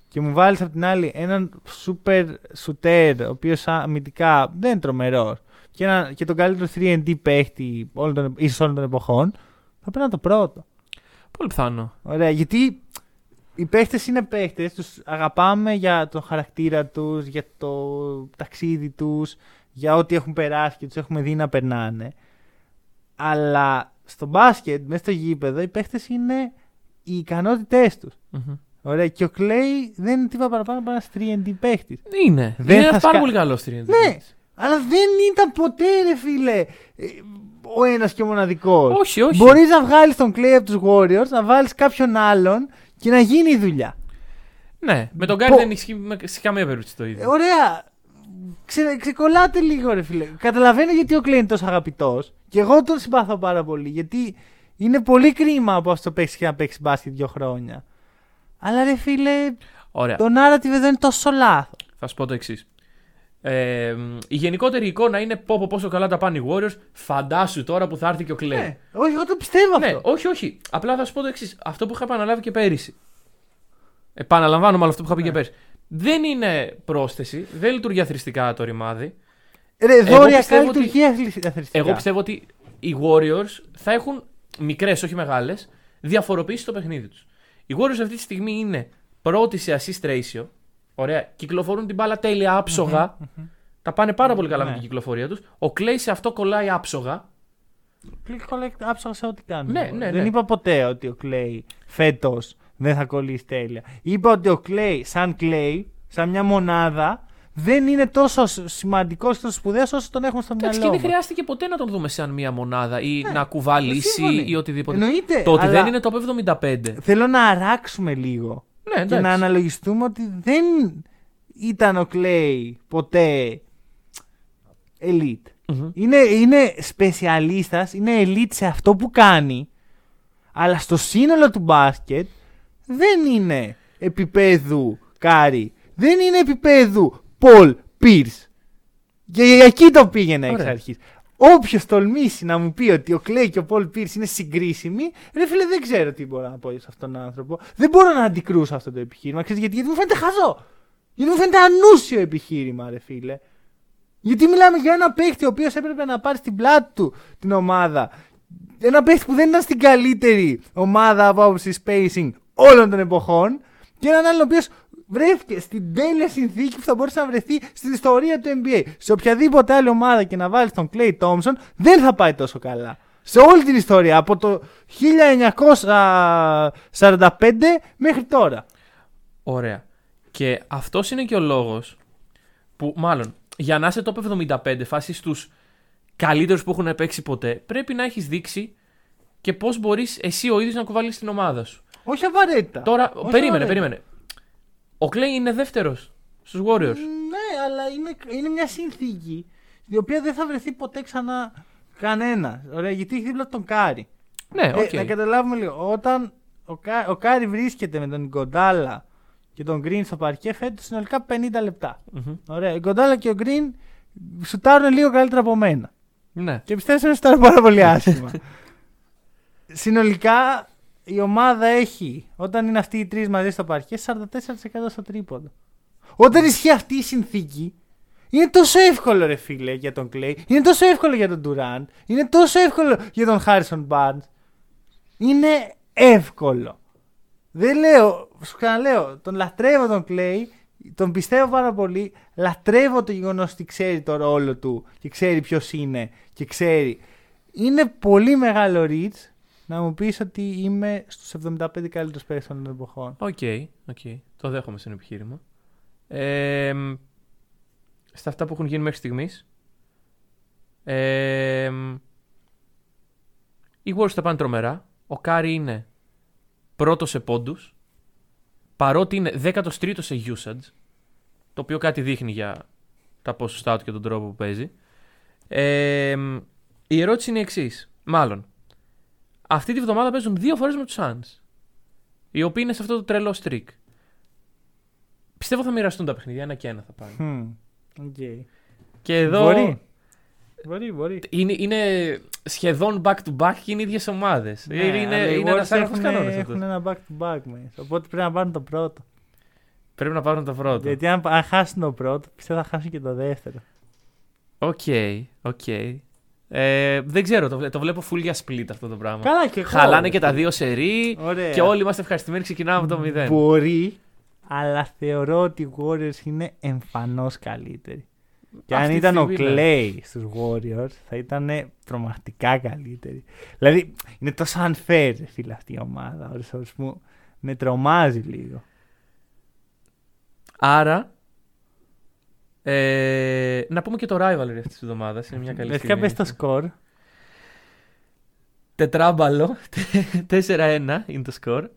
Και μου βάλεις απ' την άλλη έναν super shooter, ο οποίος αμυντικά δεν είναι τρομερός. Και, ένα- και τον καλύτερο 3D παίχτη όλων των, ίσως όλων των εποχών. Θα παίρνω το πρώτο. Πολύ πιθανό. Ωραία, γιατί οι παίχτες είναι παίχτες, τους αγαπάμε για τον χαρακτήρα τους, για το ταξίδι τους, για ό,τι έχουν περάσει και τους έχουμε δει να περνάνε. Αλλά στο μπάσκετ, μέσα στο γήπεδο, οι παίχτες είναι οι ικανότητές τους. Μμμ. Ωραία, και ο Clay δεν είναι τίποτα παραπάνω από ένας 3D παίχτης. Είναι. Δεν είναι θα ένας πάρα σκα- πολύ καλός στην Ναι, αλλά δεν ήταν ποτέ, ρε φίλε, ε, ο ένας και ο μοναδικός. Όχι, όχι. Μπορείς να βγάλεις τον Clay από τους Warriors, να βάλεις κάποιον άλλον και να γίνει η δουλειά. Ναι, με τον Γκάρι Πο- δεν ισχύει με- σε καμία περίπτωση το Ε, ίδιο. ωραία. Ξε, ξεκολλάτε λίγο, ρε φίλε. Καταλαβαίνω γιατί ο Clay είναι τόσο αγαπητός. Και εγώ τον συμπαθώ πάρα πολύ. Γιατί είναι πολύ κρίμα από αυτό το παίξει και να παίξεις μπάσκετ δύο χρόνια. Αλλά ρε φίλε, Ωραία. το narrative εδώ είναι τόσο λάθος. Θα σου πω το εξής. Ε, μ, η γενικότερη εικόνα είναι πω, πω πόσο καλά τα πάνε οι Warriors. Φαντάσου τώρα που θα έρθει και ο Clay. Ναι, όχι, εγώ το πιστεύω Ναι, αυτό. όχι, όχι. Απλά θα σου πω το εξής. Αυτό που είχα επαναλάβει και πέρυσι. Επαναλαμβάνω μάλλον αυτό που είχα πει Ναι. και πέρυσι. Δεν είναι πρόσθεση, δεν λειτουργεί αθρηστικά το ρημάδι. Ρε, Εγώ δόρια πιστεύω κάνει ότι- λειτουργία αθλητικά. Εγώ πιστεύω ότι οι Warriors θα έχουν μικρές, όχι μεγάλες, διαφοροποιήσει στο παιχνίδι τους. Οι Warriors αυτή τη στιγμή είναι πρώτοι σε assist ratio. Ωραία. Κυκλοφορούν την μπάλα τέλεια άψογα. Τα πάνε πάρα πολύ καλά Ναι. με την κυκλοφορία τους. Ο Clay σε αυτό κολλάει άψογα. Click collect άψογα σε ό,τι κάνουν. Ναι, ναι, Δεν ναι. είπα ποτέ ότι ο Clay φέτος δεν θα κολλήσει τέλεια. Είπα ότι ο Clay, σαν Clay, σαν μια μονάδα, δεν είναι τόσο σημαντικός και τόσο σπουδαίος όσο τον έχουμε στο Εντάξει, και μυαλό δεν μας. χρειάστηκε ποτέ να τον δούμε σαν μία μονάδα ή να κουβά λύση σύμφωνοι. ή οτιδήποτε. Εννοείται, Το ότι αλλά δεν είναι το 75. Θέλω να αράξουμε λίγο Ναι, και εντάξει. να αναλογιστούμε ότι δεν ήταν ο Clay ποτέ elite. Μμμ. Είναι, είναι σπεσιαλίστας, είναι elite σε αυτό που κάνει, αλλά στο σύνολο του μπάσκετ δεν είναι επίπεδου Κάρι. Δεν είναι επίπεδου Paul Pierce. Και εκεί το πήγαινε εξ Ωραία. αρχής. Όποιος τολμήσει να μου πει ότι ο Klay και ο Paul Pierce είναι συγκρίσιμοι, ρε φίλε, δεν ξέρω τι μπορώ να πω σε αυτόν τον άνθρωπο. Δεν μπορώ να αντικρούσω αυτό το επιχείρημα. Ξέρεις γιατί, γιατί μου φαίνεται χαζό. Γιατί μου φαίνεται ανούσιο επιχείρημα, ρε φίλε. Γιατί μιλάμε για ένα παίχτη ο οποίος έπρεπε να πάρει στην πλάτη του την ομάδα. Ένα παίχτη που δεν ήταν στην καλύτερη ομάδα από άποψη spacing όλων των εποχών. Και έναν άλλον ο οποίος βρέθηκε στην τέλεια συνθήκη που θα μπορούσε να βρεθεί στην ιστορία του NBA. Σε οποιαδήποτε άλλη ομάδα και να βάλει τον Clay Thompson δεν θα πάει τόσο καλά. Σε όλη την ιστορία από το 1945 μέχρι τώρα. Ωραία. Και αυτός είναι και ο λόγος που, μάλλον, για να είσαι top 75, φάση στους καλύτερους που έχουν παίξει ποτέ, πρέπει να έχεις δείξει και πώς μπορείς εσύ ο ίδιος να κουβαλάς την ομάδα σου. Όχι απαραίτητα. Τώρα, Όχι περίμενε, απαραίτητα. περίμενε. Ο Klay είναι δεύτερος στους Warriors. Ναι, αλλά είναι, είναι μια συνθήκη η οποία δεν θα βρεθεί ποτέ ξανά κανένα. Ωραία, γιατί έχει δίπλα τον Κάρι. Ναι, οκ. Ε, να καταλάβουμε λίγο. Όταν ο, Κα, ο Κάρι βρίσκεται με τον Iguodala και τον Green στο παρκέ, φέτος συνολικά 50 λεπτά. Μμμ. Ωραία, η Γκοντάλα και ο Γκριν σουτάρουν λίγο καλύτερα από μένα. Ναι. Και πιστεύω ότι σουτάρουν πάρα πολύ άσχημα. *laughs* Συνολικά η ομάδα έχει, όταν είναι αυτοί οι τρεις μαζί στο παρκέ, 44% στο τρίποντο. Όταν ισχύει αυτή η συνθήκη, είναι τόσο εύκολο ρε φίλε για τον Κλέη, είναι τόσο εύκολο για τον Durant, είναι τόσο εύκολο για τον Harrison Barnes. Είναι εύκολο. Δεν λέω, σου ξαναλέω, τον λατρεύω τον Klay, τον πιστεύω πάρα πολύ, λατρεύω το γεγονός ότι ξέρει το ρόλο του και ξέρει ποιος είναι και ξέρει. Είναι πολύ μεγάλο reach να μου πεις ότι είναι στους 75 καλύτερους παίκτες των εποχών. Οκ, οκ. Το δέχομαι σαν επιχείρημα. Ε, μ, στα αυτά που έχουν γίνει μέχρι στιγμής. Ε, μ, οι Warriors τα πάνε τρομερά. Ο Κάρι είναι πρώτος σε πόντους. Παρότι είναι 13ο σε usage. Το οποίο κάτι δείχνει για τα ποσοστά του και τον τρόπο που παίζει. Ε, μ, η ερώτηση είναι η εξής. Μάλλον, αυτή τη βδομάδα παίζουν δύο φορές με τους Suns οι οποίοι είναι σε αυτό το τρελό streak. Πιστεύω θα μοιραστούν τα παιχνίδια, ένα και ένα θα πάνε. Hm, οκ. Και εδώ Μπορεί. Μπορεί, μπορεί. είναι, είναι σχεδόν back to back και είναι ίδιες ομάδες. Ναι, είναι αλλά οι είναι ένας Warriors άγραφο έχουν- κανόνας Έχουν ένα back to back μέσα. Οπότε πρέπει να πάρουν το πρώτο. Πρέπει να πάρουν το πρώτο. Γιατί αν, αν χάσουν το πρώτο, πιστεύω θα χάσουν και το δεύτερο. Οκ, οκ. Ε, δεν ξέρω, το, βλέ- το βλέπω full για split αυτό το πράγμα. Καλά και εγώ. Χαλάνε και τα δύο σερί Ωραία. και όλοι είμαστε ευχαριστημένοι. Ξεκινάμε από το 0. Μπορεί, αλλά θεωρώ ότι οι Warriors είναι εμφανώς καλύτεροι. Και αν Αυτή τη ήταν ο στιγμή, ναι. Clay στους Warriors, θα ήταν τρομακτικά καλύτεροι. Δηλαδή, είναι τόσο unfair, ρε φίλε, αυτή η ομάδα. Ώρες ώρες μου με τρομάζει λίγο. Άρα. Ε, να πούμε και το rivalry αυτής της εβδομάδας. Είναι μια καλή Βασικά στιγμή. πες το σκορ. Τετράμπαλο. *laughs* 4-1 είναι το σκορ.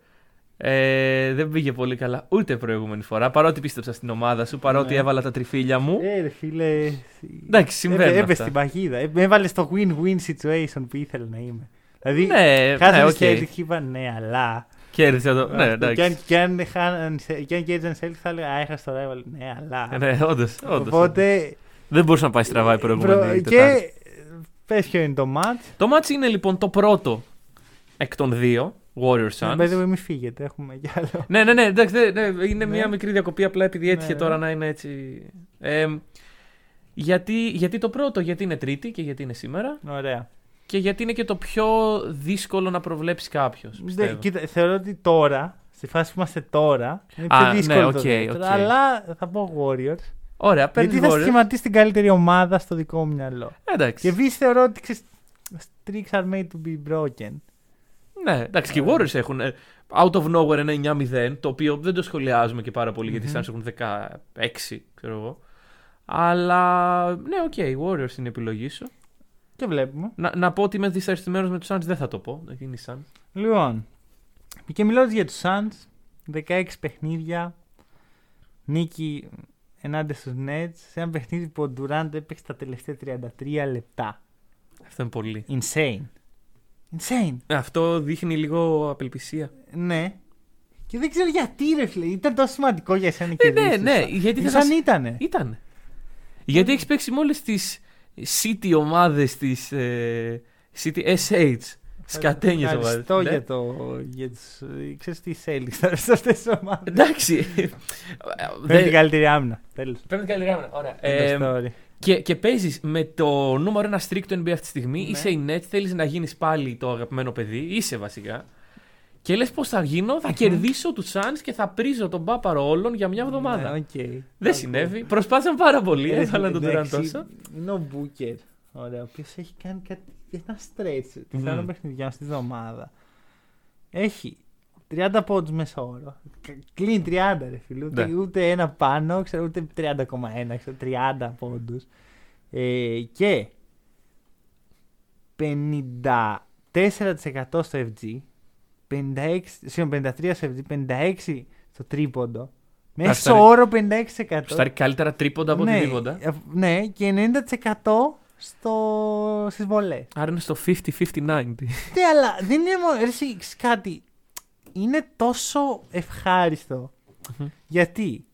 Ε, δεν πήγε πολύ καλά ούτε προηγούμενη φορά. Παρότι πίστεψα στην ομάδα σου, παρότι Ναι. έβαλα τα τριφύλια μου. Ε, ρε φίλε. Εντάξει, συμβαίνουν Έπε- Έπεσε αυτά. στην παγίδα. Ε, Με έβαλες στο win-win situation που ήθελα να είμαι. Δηλαδή, Ναι, χάσανε ναι, οκ. okay. Celtics, είπα ναι, αλλά. Κέρδισα το. Ναι, Αυτό. εντάξει. Και αν, και αν, χάναν- και αν κέρδισαν Celtics θα έλεγα Α, έχασε το rival. Ναι, αλλά. Ναι, όντως, όντως. Οπότε. Δεν μπορούσε να πάει στραβά η προηγούμενη προ- Τετάρτη. Και. Πες ποιο είναι το match. Το match είναι λοιπόν το πρώτο εκ των δύο. Warriors Suns. By the way, μη φύγετε. Έχουμε κι άλλο. Ναι, ναι, ναι, εντάξει, ναι, ναι, είναι Ναι. μια μικρή διακοπή απλά επειδή έτυχε Ναι, τώρα ναι. να είναι έτσι. Ε, γιατί, γιατί το πρώτο, γιατί είναι Τρίτη και γιατί είναι σήμερα Ωραία. Και γιατί είναι και το πιο δύσκολο να προβλέψει κάποιος. Δε- Κοίτα, θεωρώ ότι τώρα, στη φάση που είμαστε τώρα, είναι Α, πιο ναι, δύσκολο οκ, το δεύτερο. οκ. Αλλά θα πω Warriors. Ωραία, παίρνεις γιατί θα Warriors. σχηματίσει την καλύτερη ομάδα στο δικό μου μυαλό. Εντάξει. Και επίσης θεωρώ ότι ξέρεις, streaks are made to be broken. Ναι, εντάξει, και οι Warriors έχουν ε, out of nowhere ένα 9-0, το οποίο δεν το σχολιάζουμε και πάρα πολύ γιατί οι Μμμ. Suns έχουν 16, ξέρω εγώ. Αλλά ναι, οκ, οι Warriors είναι η επιλογή σου. Και βλέπουμε. Να, να πω ότι είμαι δυσαρεστημένος με τους Suns, δεν θα το πω. Είναι οι Suns. Λοιπόν, και μιλώντας για τους Suns, 16 παιχνίδια, νίκη ενάντια στους Nets σε ένα παιχνίδι που ο Durant έπαιξε τα τελευταία 33 λεπτά. Αυτό είναι πολύ. Insane. Insane. Ε, Αυτό δείχνει λίγο απελπισία. Ναι. Και δεν ξέρω γιατί ρε φίλε. Ήταν τόσο σημαντικό για εσένα Ε, και ναι, ναι, γιατί Είναι θα σαν σας- ήτανε. Ήταν. Γιατί έχεις παίξει με όλες τις City ομάδες της. Ε, City SH. Σκατένιε ομάδε. Ευχαριστώ για το. Για τους, ε, ξέρεις τι Celtics θα σε αυτές τις ομάδες. Εντάξει. Παίρνει την καλύτερη άμυνα. Τέλος. Παίρνει καλή γράμμα. Ωραία. End of Ε, story. και και παίζεις με το νούμερο ένα streak του NBA αυτή τη στιγμή. Ναι. Είσαι η Nets, θέλεις να γίνεις πάλι το αγαπημένο παιδί. Είσαι βασικά. Και λες πώς θα γίνω, θα κερδίσω τους Suns και θα πρίζω τον πάπαρο όλων για μια εβδομάδα. Ναι, οκ. Δεν συνέβη. Προσπάθησαν πάρα πολύ. Ε, Έβαλαν τον Durant εντάξει, τόσο. Είναι ο Μπούκερ. Ωραία, ο οποίος έχει κάνει κάτι, ένα stretch πιθανών Μμμ. παιχνιδιών στη βδομάδα. Έχει 30 πόντους μέσα όρο. Κα- Κλείνει 30 ρε φίλε. Ούτε, Ναι. ούτε ένα πάνω, ξέρω, ούτε 30,1, ξέρω, 30 πόντους. Ε, και 54% στο FG, 56, συγγνώμη, 53% στο FG, 56% στο τρίποντο. Μέσο Στάρει- όρο 56%. Στάρει καλύτερα τρίποντα από ναι, οτιδήποτε. ε, ναι, και 90% στο... στις βολές. Άρα είναι στο 50-50-90. Ναι, αλλά δεν είναι μόνο. ρε, εσύ, ξέρεις κάτι. Είναι τόσο ευχάριστο. Γιατί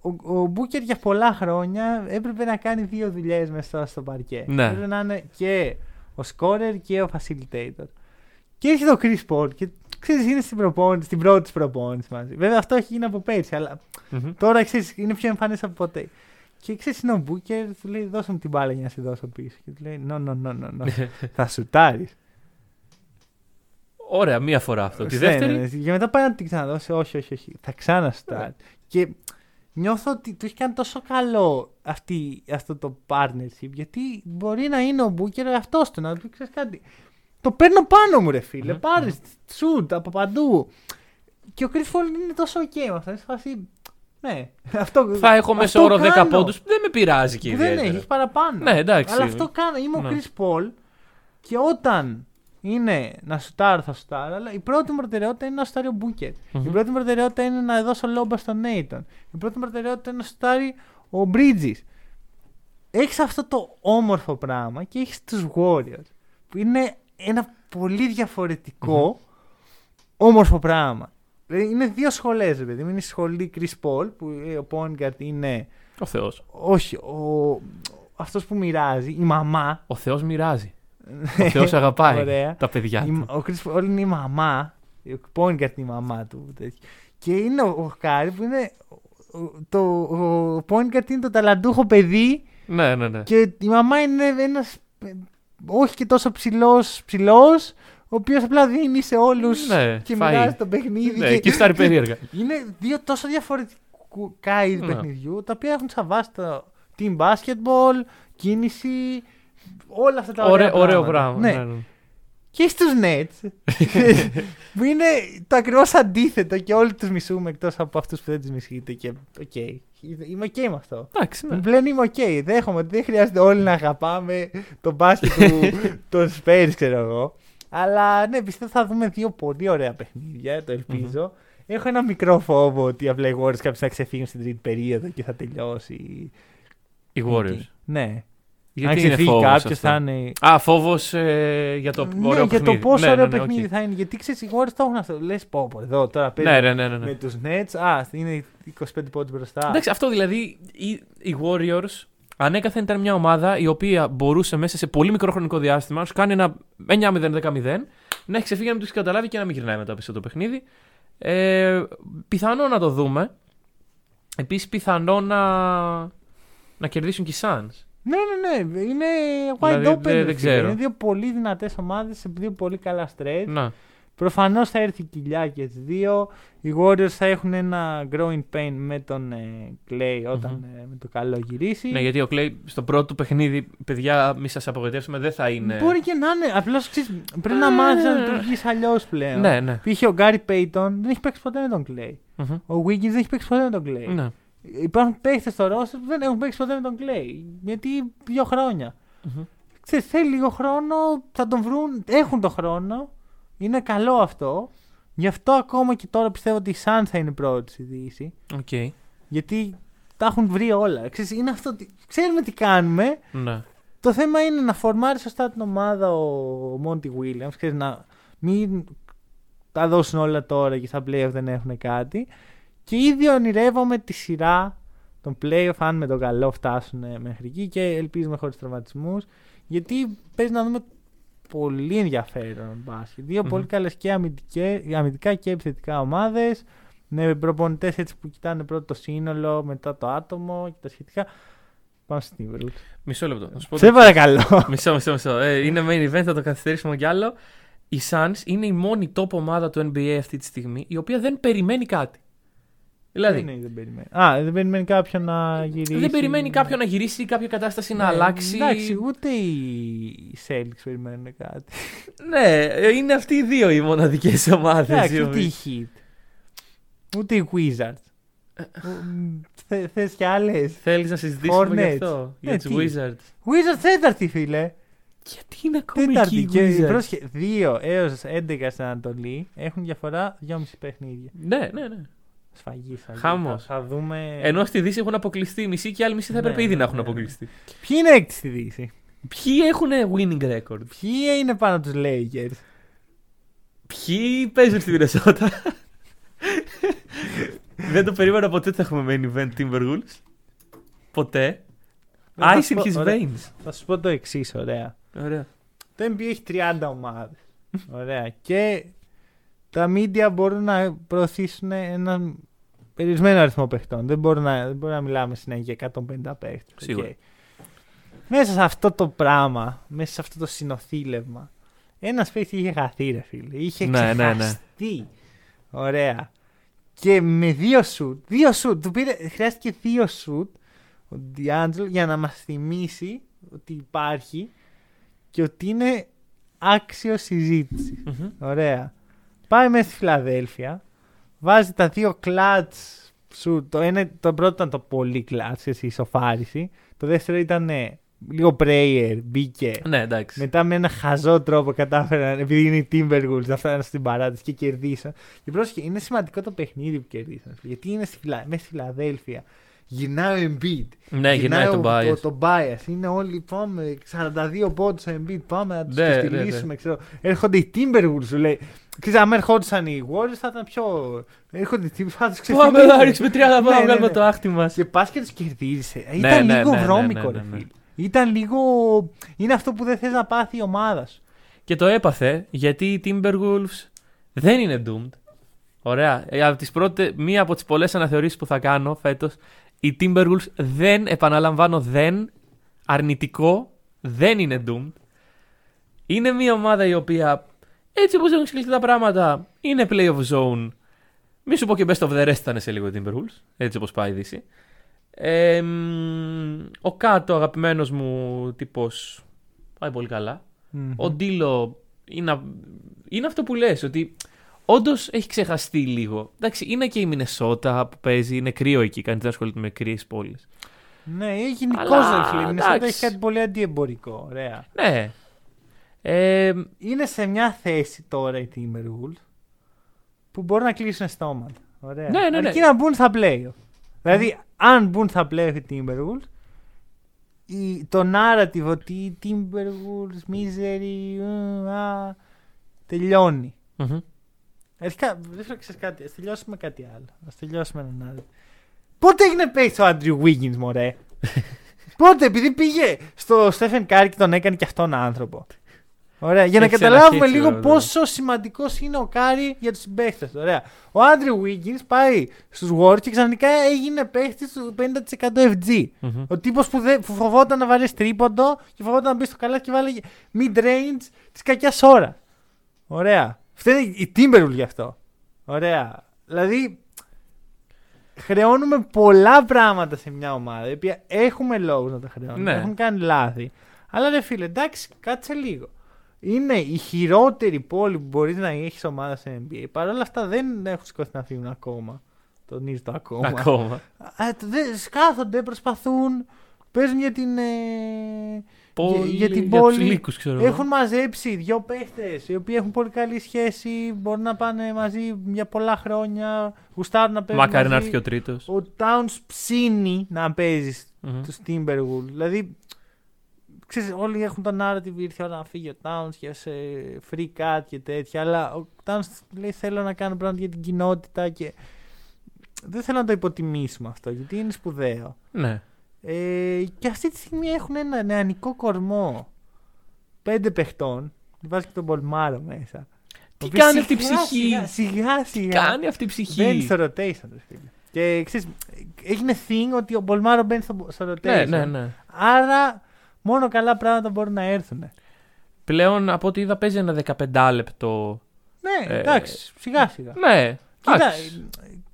ο, ο Μπούκερ για πολλά χρόνια έπρεπε να κάνει δύο δουλειές μέσα στο παρκέ. Ναι. Έπρεπε να είναι και ο scorer και ο facilitator. Και έρχεται ο Chris Paul και ξέρεις είναι στην, προπόνηση, στην πρώτη της προπόνηση μαζί. Βέβαια αυτό έχει γίνει από πέρσι, αλλά Μμμ. Τώρα ξέρεις, είναι πιο εμφανές από ποτέ. Και ξέρεις, είναι ο Μπούκερ, του λέει: Δώσε μου την μπάλα για να σε δώσω πίσω. Και του λέει: No, no, no, no, no. θα σουτάρεις. Ωραία, μία φορά αυτό. Τη Ναι, δεύτερη; ναι, ναι. Και μετά πάει να την ξαναδώσει. Όχι, όχι, όχι. Θα ξανασουτάρει. Και νιώθω ότι του έχει κάνει τόσο καλό αυτή, αυτό το partnership. Γιατί μπορεί να είναι ο Μπούκερ αυτός του να του ξέρεις κάτι. Το παίρνω πάνω μου, ρε φίλε. Μμμ, Πάρε σουτ από παντού. Και ο Chris Paul είναι τόσο ok με αυτό. Είναι σε φάση. Ναι, *laughs* αυτό, Θα έχω μέσω αυτό όρο 10 κάνω. πόντους. Δεν με πειράζει και Που δεν ιδιαίτερα. έχεις παραπάνω. Ναι, εντάξει. Αλλά αυτό κάνω. Είμαι Ναι. ο Chris Paul και όταν είναι να σουτάρω, θα σουτάρω. Αλλά η πρώτη μου προτεραιότητα είναι να σουτάρει ο Booker. Μμμ. Η πρώτη μου προτεραιότητα είναι να δώσω λόμπα στον Nathan. Η πρώτη μου προτεραιότητα είναι να σουτάρει ο Bridges. Έχεις αυτό το όμορφο πράγμα και έχεις τους Warriors. Που είναι ένα πολύ διαφορετικό όμορφο πράγμα. Δηλαδή είναι δύο σχολές, ρε παιδί. μου. Είναι η σχολή Chris Paul που ε, ο point guard είναι. Ο Θεός. Όχι, ο... αυτός που μοιράζει, η μαμά. Ο Θεός μοιράζει. *laughs* Ο Θεός αγαπάει Ωραία. τα παιδιά Η- του. ο Chris Paul είναι η μαμά. Ο point guard είναι η μαμά του. τέτοιο. Και είναι ο, ο Κάρι που είναι. ο- Το, ο point guard είναι το ταλαντούχο παιδί Ναι, ναι, ναι. και η μαμά είναι ένας. Όχι και τόσο ψηλός ψηλός, ο οποίος απλά δίνει σε όλους Ναι, και φαΐ. μοιράζει το παιχνίδι. Ναι, και στάρει περίεργα. *laughs* Είναι δύο τόσο διαφορετικά είδη Ναι. παιχνιδιού, τα οποία έχουν σαβάσει το team basketball, κίνηση, όλα αυτά τα ωραία Ωραίο, ωραίο πράγματα. πράγμα. Ναι. Ναι, ναι. Και στους Nets, *laughs* που είναι το ακριβώς αντίθετο και όλοι τους μισούμε εκτός από αυτούς που δεν τους μισείτε και οκ, είμαι οκ με αυτό. Εντάξει, ναι. Πλέον είμαι οκ. Δέχομαι ότι δεν χρειάζεται όλοι να αγαπάμε το μπάσκετ του *laughs* των Spurs, ξέρω εγώ. Αλλά ναι, πιστεύω θα δούμε δύο πολύ ωραία παιχνίδια, το ελπίζω Έχω ένα μικρό φόβο ότι απλά οι Warriors κάποιοι θα ξεφύγουν στην τρίτη περίοδο και θα τελειώσει. Οι Warriors. Ναι. Γιατί Αν είναι ξεφύγει φόβος κάποιος αυτό; θα είναι. Α, φόβος για το ναι, ωραίο για παιχνίδι. το πόσο Ναι, ωραίο ναι, ναι, οκ. παιχνίδι θα είναι. Γιατί ξέρεις, οι Warriors το έχουν αυτό. Λες, πω, πω, εδώ τώρα παίζει Ναι, ναι, ναι, ναι, ναι. με τους Nets. Α, είναι 25 πόντους μπροστά. Εντάξει, αυτό δηλαδή οι, οι Warriors ανέκαθεν ήταν μια ομάδα η οποία μπορούσε μέσα σε πολύ μικρό χρονικό διάστημα να σου κάνει ένα 9-0-10-0, να έχει ξεφύγει να μην τους έχει καταλάβει και να μην γυρνάει μετά πίσω το παιχνίδι. Ε, πιθανό να το δούμε. Επίσης, πιθανό να, να κερδίσουν και οι Suns. Ναι, ναι, ναι. Είναι wide Δηλαδή, open. δεν- ρε δεν φίλε. ξέρω. Είναι δύο πολύ δυνατές ομάδες σε δύο πολύ καλά stretch. Να. Προφανώς θα έρθει η κοιλιά και τι δύο. Οι Warriors θα έχουν ένα growing pain με τον ε, Clay όταν ε, με το καλό γυρίσει. Ναι, γιατί ο Clay στο πρώτο του παιχνίδι, παιδιά, μη σας απογοητεύσουμε, δεν θα είναι. Μπορεί και να είναι. Απλώς πρέπει να μάθεις να λειτουργείς αλλιώς πλέον. Ναι, ναι. Π.χ. ο Γκάρι Πέιτον δεν έχει παίξει ποτέ με τον Clay. Μμμ. Ο Wiggins δεν έχει παίξει ποτέ με τον Clay. Ναι. Υπάρχουν παίχτες στο roster που δεν έχουν παίξει ποτέ με τον Klay. Γιατί δύο χρόνια. Μμμ. Ξέρεις, θέλει λίγο χρόνο, θα τον βρουν, έχουν τον χρόνο. Είναι καλό αυτό. Γι' αυτό ακόμα και τώρα πιστεύω ότι οι Suns θα είναι πρώτοι στη Δύση. Οκ. Γιατί τα έχουν βρει όλα. Ξέρεις, είναι αυτό, ότι- ξέρουμε τι κάνουμε. Ναι. Το θέμα είναι να φορμάρει σωστά την ομάδα ο Monty Williams. Ξέρεις, να μην τα δώσουν όλα τώρα και στα playoff δεν έχουν κάτι. Και ήδη ονειρεύομαι τη σειρά των playoff αν με τον καλό φτάσουν μέχρι εκεί και ελπίζουμε χωρίς τραυματισμούς. Γιατί παίζει να δούμε πολύ ενδιαφέρον μπάσκετ. Δύο Μμμ. πολύ καλές και αμυντικές- αμυντικά και επιθετικά ομάδες. Με προπονητές έτσι που κοιτάνε πρώτο το σύνολο, μετά το άτομο και τα σχετικά. Πάμε στην Timberwolves. Μισό λεπτό. Να σου πω Σε το- παρακαλώ. *laughs* Μισό, μισό, μισό. Ε, είναι main event, θα το καθυστερήσουμε κι άλλο. Οι Suns είναι η μόνη top ομάδα του NBA αυτή τη στιγμή η οποία δεν περιμένει κάτι. Δηλαδή, Δεν, είναι, δεν περιμένει. Α, δεν περιμένει κάποιον να γυρίσει. δεν περιμένει κάποιον να γυρίσει ή κάποια κατάσταση να Ναι, αλλάξει. Εντάξει, ούτε οι Celtics περιμένουν κάτι. Ναι, ε, είναι αυτοί οι δύο οι μοναδικές ομάδες. Εντάξει, ούτε οι Heat. Ούτε οι Wizards. Θε, θες κι άλλες; Θέλεις να συζητήσουμε Hornets. γι' αυτό, για Ε, τους τι; Wizards. Wizards τέταρτη, φίλε. Γιατί είναι ακόμη Τέταρτη. εκεί Και οι Wizards; πρόσχε, 2 έως 11 στην Ανατολή έχουν διαφορά 2,5 παιχνίδια. Ναι, ναι, ναι. Σφαγή, σφαγή. Χάμος. Θα, θα δούμε. Ενώ στη Δύση έχουν αποκλειστεί οι μισοί και οι άλλοι μισοί θα Ναι, έπρεπε ήδη ναι, να έχουν ναι, ναι. αποκλειστεί. Ποιοι είναι έκτη στη Δύση; Ποιοι έχουν winning record; Ποιοι είναι πάνω τους Lakers; Ποιοι παίζουν στη Μινεσότα; Δεν το περίμενα ποτέ ότι θα έχουμε main event Timberwolves. Ποτέ. Θα Ice σου in πω- his ωραία. veins. Θα σου πω το εξής, ωραία. Ωραία. Το NBA έχει 30 ομάδες. Ωραία. Και τα media μπορούν να προωθήσουν έναν περιορισμένο αριθμό παιχτών. Δεν μπορούν να, δεν μπορούμε να μιλάμε συνέχεια για 150 παίχτες. Σίγουρα. Οκ. Μέσα σε αυτό το πράγμα, μέσα σε αυτό το συνονθύλευμα, ένας παίχτης είχε χαθεί, ρε φίλε. Είχε Ναι, ναι, ναι. ξεχαστεί. Ωραία. Και με δύο σουτ, δύο σουτ, του πήρε, χρειάστηκε δύο σουτ ο Ντιάντζελ για να μας θυμίσει ότι υπάρχει και ότι είναι άξιος συζήτηση. Μμμ. Ωραία. Πάει μέσα στη Φιλαδέλφια, βάζει τα δύο κλατς σου. Το, ένα, το πρώτο ήταν το πολύ κλατς, η ισοφάριση. Το δεύτερο ήταν ε, λίγο prayer, μπήκε. Ναι, εντάξει. Μετά με ένα χαζό τρόπο κατάφεραν, επειδή είναι οι Timberwolves, να φτάνουν στην παράτηση και κερδίσαν. Και πρόσεχε, είναι σημαντικό το παιχνίδι που κερδίσαν. Γιατί είναι στη, Φιλα... μέσα στη Φιλαδέλφια. Γυρνάει ο Embiid. Ναι, γυρνάει τον ο- bias. Το, το bias. Είναι όλοι, πάμε, 42 πόντους στο Embiid, πάμε να τους Ναι, ναι, ναι. στυλίσουμε. Ξέρω. Έρχονται οι Timberwolves, σου λέει. Ξέρεις, αν ερχόντουσαν οι Warriors θα ήταν πιο... Έρχονται οι Timberwolves, θα τους Πάμε να ξεφυλίσουν. ρίξουμε 30 Ναι, πάμε να ναι, βγάλουμε ναι. το άχτη μας. Και πας και τους κερδίζεις. Ήταν Ναι, ναι, λίγο ναι, ναι, βρώμικο, ναι, ρε ναι. φίλε. Ήταν λίγο. Είναι αυτό που δεν θες να πάθει η ομάδα σου. Και το έπαθε γιατί οι Timberwolves δεν είναι doomed. Ωραία. Ε, Από τις πρώτες, μία από τις πολλές αναθεωρήσεις που θα κάνω φέτος, οι Timberwolves δεν, επαναλαμβάνω, δεν, αρνητικό, δεν είναι doomed. Είναι μια ομάδα η οποία, έτσι όπως έχουν εξελιχθεί τα πράγματα, είναι playoff zone. Μη σου πω και best of the rest ήταν σε λίγο οι Timberwolves, έτσι όπως πάει η Δύση. Ε, μ, ο Κάτο, αγαπημένος μου τύπος, πάει πολύ καλά. Ο Ντίλο είναι, α- είναι αυτό που λες, ότι όντως έχει ξεχαστεί λίγο. Εντάξει, είναι και η Μινεσότα που παίζει, είναι κρύο εκεί, κανείς δεν ασχολείται με κρύες πόλεις. Ναι, γενικώς Αλλά, ρε φίλε. Η Μινεσότα εντάξει. έχει κάτι πολύ αντιεμπορικό. Ωραία. Ναι. Ε, Είναι σε μια θέση τώρα οι Timberwolves που μπορούν να κλείσουν στόματα. Ωραία. Ναι, ναι, ναι. Αρκεί να μπουν στα playoff. Δηλαδή, αν μπουν στα playoff οι Timberwolves, η, το narrative ότι οι Timberwolves, misery, ε, α, τελειώνει. μμμ. Αρχικά, δεν θέλω να ξέρεις κάτι. Ας τελειώσουμε κάτι άλλο. Ας τελειώσουμε έναν άλλο. Πότε έγινε παίκτη ο Andrew Wiggins, μωρέ; *laughs* Πότε, επειδή πήγε στο Stephen Curry και τον έκανε και αυτόν άνθρωπο. Ωραία, για να Έχει καταλάβουμε ξαναρχίσει, λίγο βέβαια. πόσο σημαντικός είναι ο Κάρι για τους συμπαίχτες. Ωραία. Ο Andrew Wiggins πάει στους Warriors και ξαφνικά έγινε παίχτης του 50% FG. Μμμ. Ο τύπος που, δεν- που φοβόταν να βαρέσει τρίποντο και φοβόταν να μπει στο καλάθι και βάλε mid range της κακιάς ώρα. Ωραία. Φταίνε η Timberwolves γι' αυτό. Ωραία. Δηλαδή, χρεώνουμε πολλά πράγματα σε μια ομάδα, η οποία έχουμε λόγους να τα χρεώνουμε. Ναι. Έχουν κάνει λάθη. Αλλά ρε φίλε, εντάξει, κάτσε λίγο. Είναι η χειρότερη πόλη που μπορείς να έχεις ομάδα σε NBA. Παρ' όλα αυτά δεν έχουν σηκωθεί να φύγουν ακόμα. Τονίζω το ακόμα. Ακόμα. Α, το- δεν- σκάθονται, προσπαθούν, παίζουν για την, ε, πόλη για την για πόλη τους λύκους, ξέρω εγώ. έχουν μαζέψει δύο παίχτες οι οποίοι έχουν πολύ καλή σχέση, μπορούν να πάνε μαζί για πολλά χρόνια, γουστάρουν να παίζουν. Μακάρι να μαζί. έρθει και ο τρίτος. Ο Towns ψήνει να παίζει Μμμ. του Timberwolves. Δηλαδή, ξέρεις, όλοι έχουν τον narrative, ήρθε η ώρα να φύγει ο Towns και σε free cut και τέτοια. Αλλά ο Towns λέει: Θέλω να κάνω πράγματα για την κοινότητα και δεν θέλω να το υποτιμήσουμε αυτό γιατί είναι σπουδαίο. Ναι. Ε, και αυτή τη στιγμή έχουν ένα νεανικό κορμό πέντε παιχτών. Βάζει και τον Μπολμάρο μέσα. Τι Ο οποίος κάνει αυτή η σιγά, ψυχή; Σιγά σιγά. σιγά Κάνει αυτή η Μπαίνει ψυχή. στο rotation, ρε φίλε. Και ξέρεις, έγινε thing ότι ο Μπολμάρο μπαίνει στο, στο rotation. Ναι, ναι, ναι. Άρα μόνο καλά πράγματα μπορούν να έρθουν. Πλέον από ό,τι είδα παίζει ένα 15 λεπτό. Ναι, Ε, εντάξει, σιγά σιγά. Ναι. Κοίτα, εντάξει.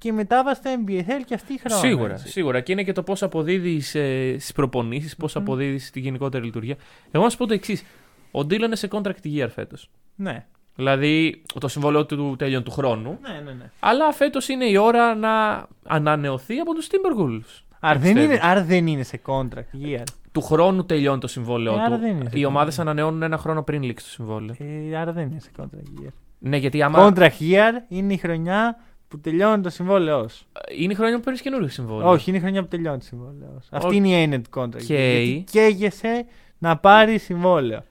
Και η μετάβαση στο NBA θέλει και αυτή η χρόνο. Σίγουρα, έτσι. σίγουρα. Και είναι και το πώς αποδίδει ε, στις προπονήσεις, πώς Μμμ. αποδίδει στη γενικότερη λειτουργία. Εγώ να σου πω το εξής. Ο Ντίλο είναι σε contract year φέτος. Ναι, Δηλαδή το συμβόλαιο του τέλειων του χρόνου. ναι, ναι. ναι. Αλλά φέτος είναι η ώρα να ανανεωθεί από τους Timberwolves. Άρα δεν, πιστεύεις; είναι, άρα δεν είναι σε contract year. Του χρόνου τελειώνει το συμβόλαιό Ε, άρα του. δεν είναι σε Οι contract. ομάδε ανανεώνουν ένα χρόνο πριν λήξει το συμβόλαιο. Ε, άρα δεν είναι σε contract year. Ναι, γιατί άμα. Contract year είναι η χρονιά που τελειώνει το συμβόλαιό σου. Είναι η χρονιά που παίρνεις καινούριο συμβόλαιο. Όχι, είναι η χρονιά που τελειώνει το συμβόλαιό σου. Αυτή Οκέι. είναι η έννοια του contract. Οκέι. Γιατί καίγεσαι να πάρει συμβόλαιο.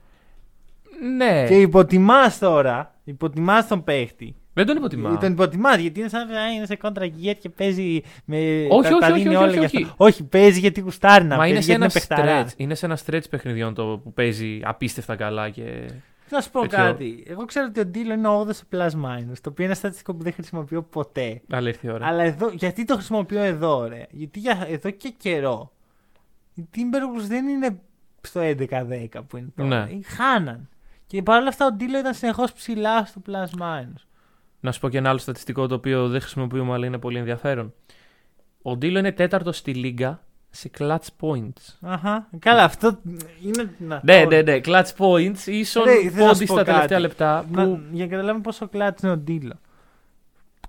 Ναι. Και υποτιμάς τώρα, υποτιμάς τον παίχτη. Δεν τον υποτιμά. Τον υποτιμάς γιατί είναι σαν να είναι σε contract year και παίζει με. Όχι, τα, όχι, τα όχι, δίνει όχι, όλα όχι, για όχι. αυτό. όχι, παίζει γιατί γουστάρει να Μα είναι παίζει. σε, Γιατί ένα είναι παιχταρά. stretch, είναι σε ένα stretch παιχνιδιών το που παίζει απίστευτα καλά και. Να σου πω τέτοιο. κάτι. Εγώ ξέρω ότι ο Ντίλο είναι 8 σε plus minus, το οποίο είναι ένα στατιστικό που δεν χρησιμοποιώ ποτέ. Αλλά ήρθε η ώρα. Αλλά εδώ, γιατί το χρησιμοποιώ εδώ, ρε; Γιατί για, εδώ και καιρό οι Timberwolves δεν είναι στο 11-10 που είναι τώρα. Ναι. Ε, Χάναν. Και παρόλα αυτά ο Ντίλο ήταν συνεχώς ψηλά στο plus minus. Να σου πω και ένα άλλο στατιστικό το οποίο δεν χρησιμοποιούμε αλλά είναι πολύ ενδιαφέρον. Ο Ντίλο είναι τέταρτος στη λίγα σε clutch points. Αχα. Καλά, αυτό είναι. Να, Ναι, το- ναι, ναι. Clutch points ίσον Ρε, θέλω να σου πόντι πω στα τελευταία κάτι. λεπτά. Να- Που... για να καταλάβουμε πόσο κλάτ είναι ο Ντίλο.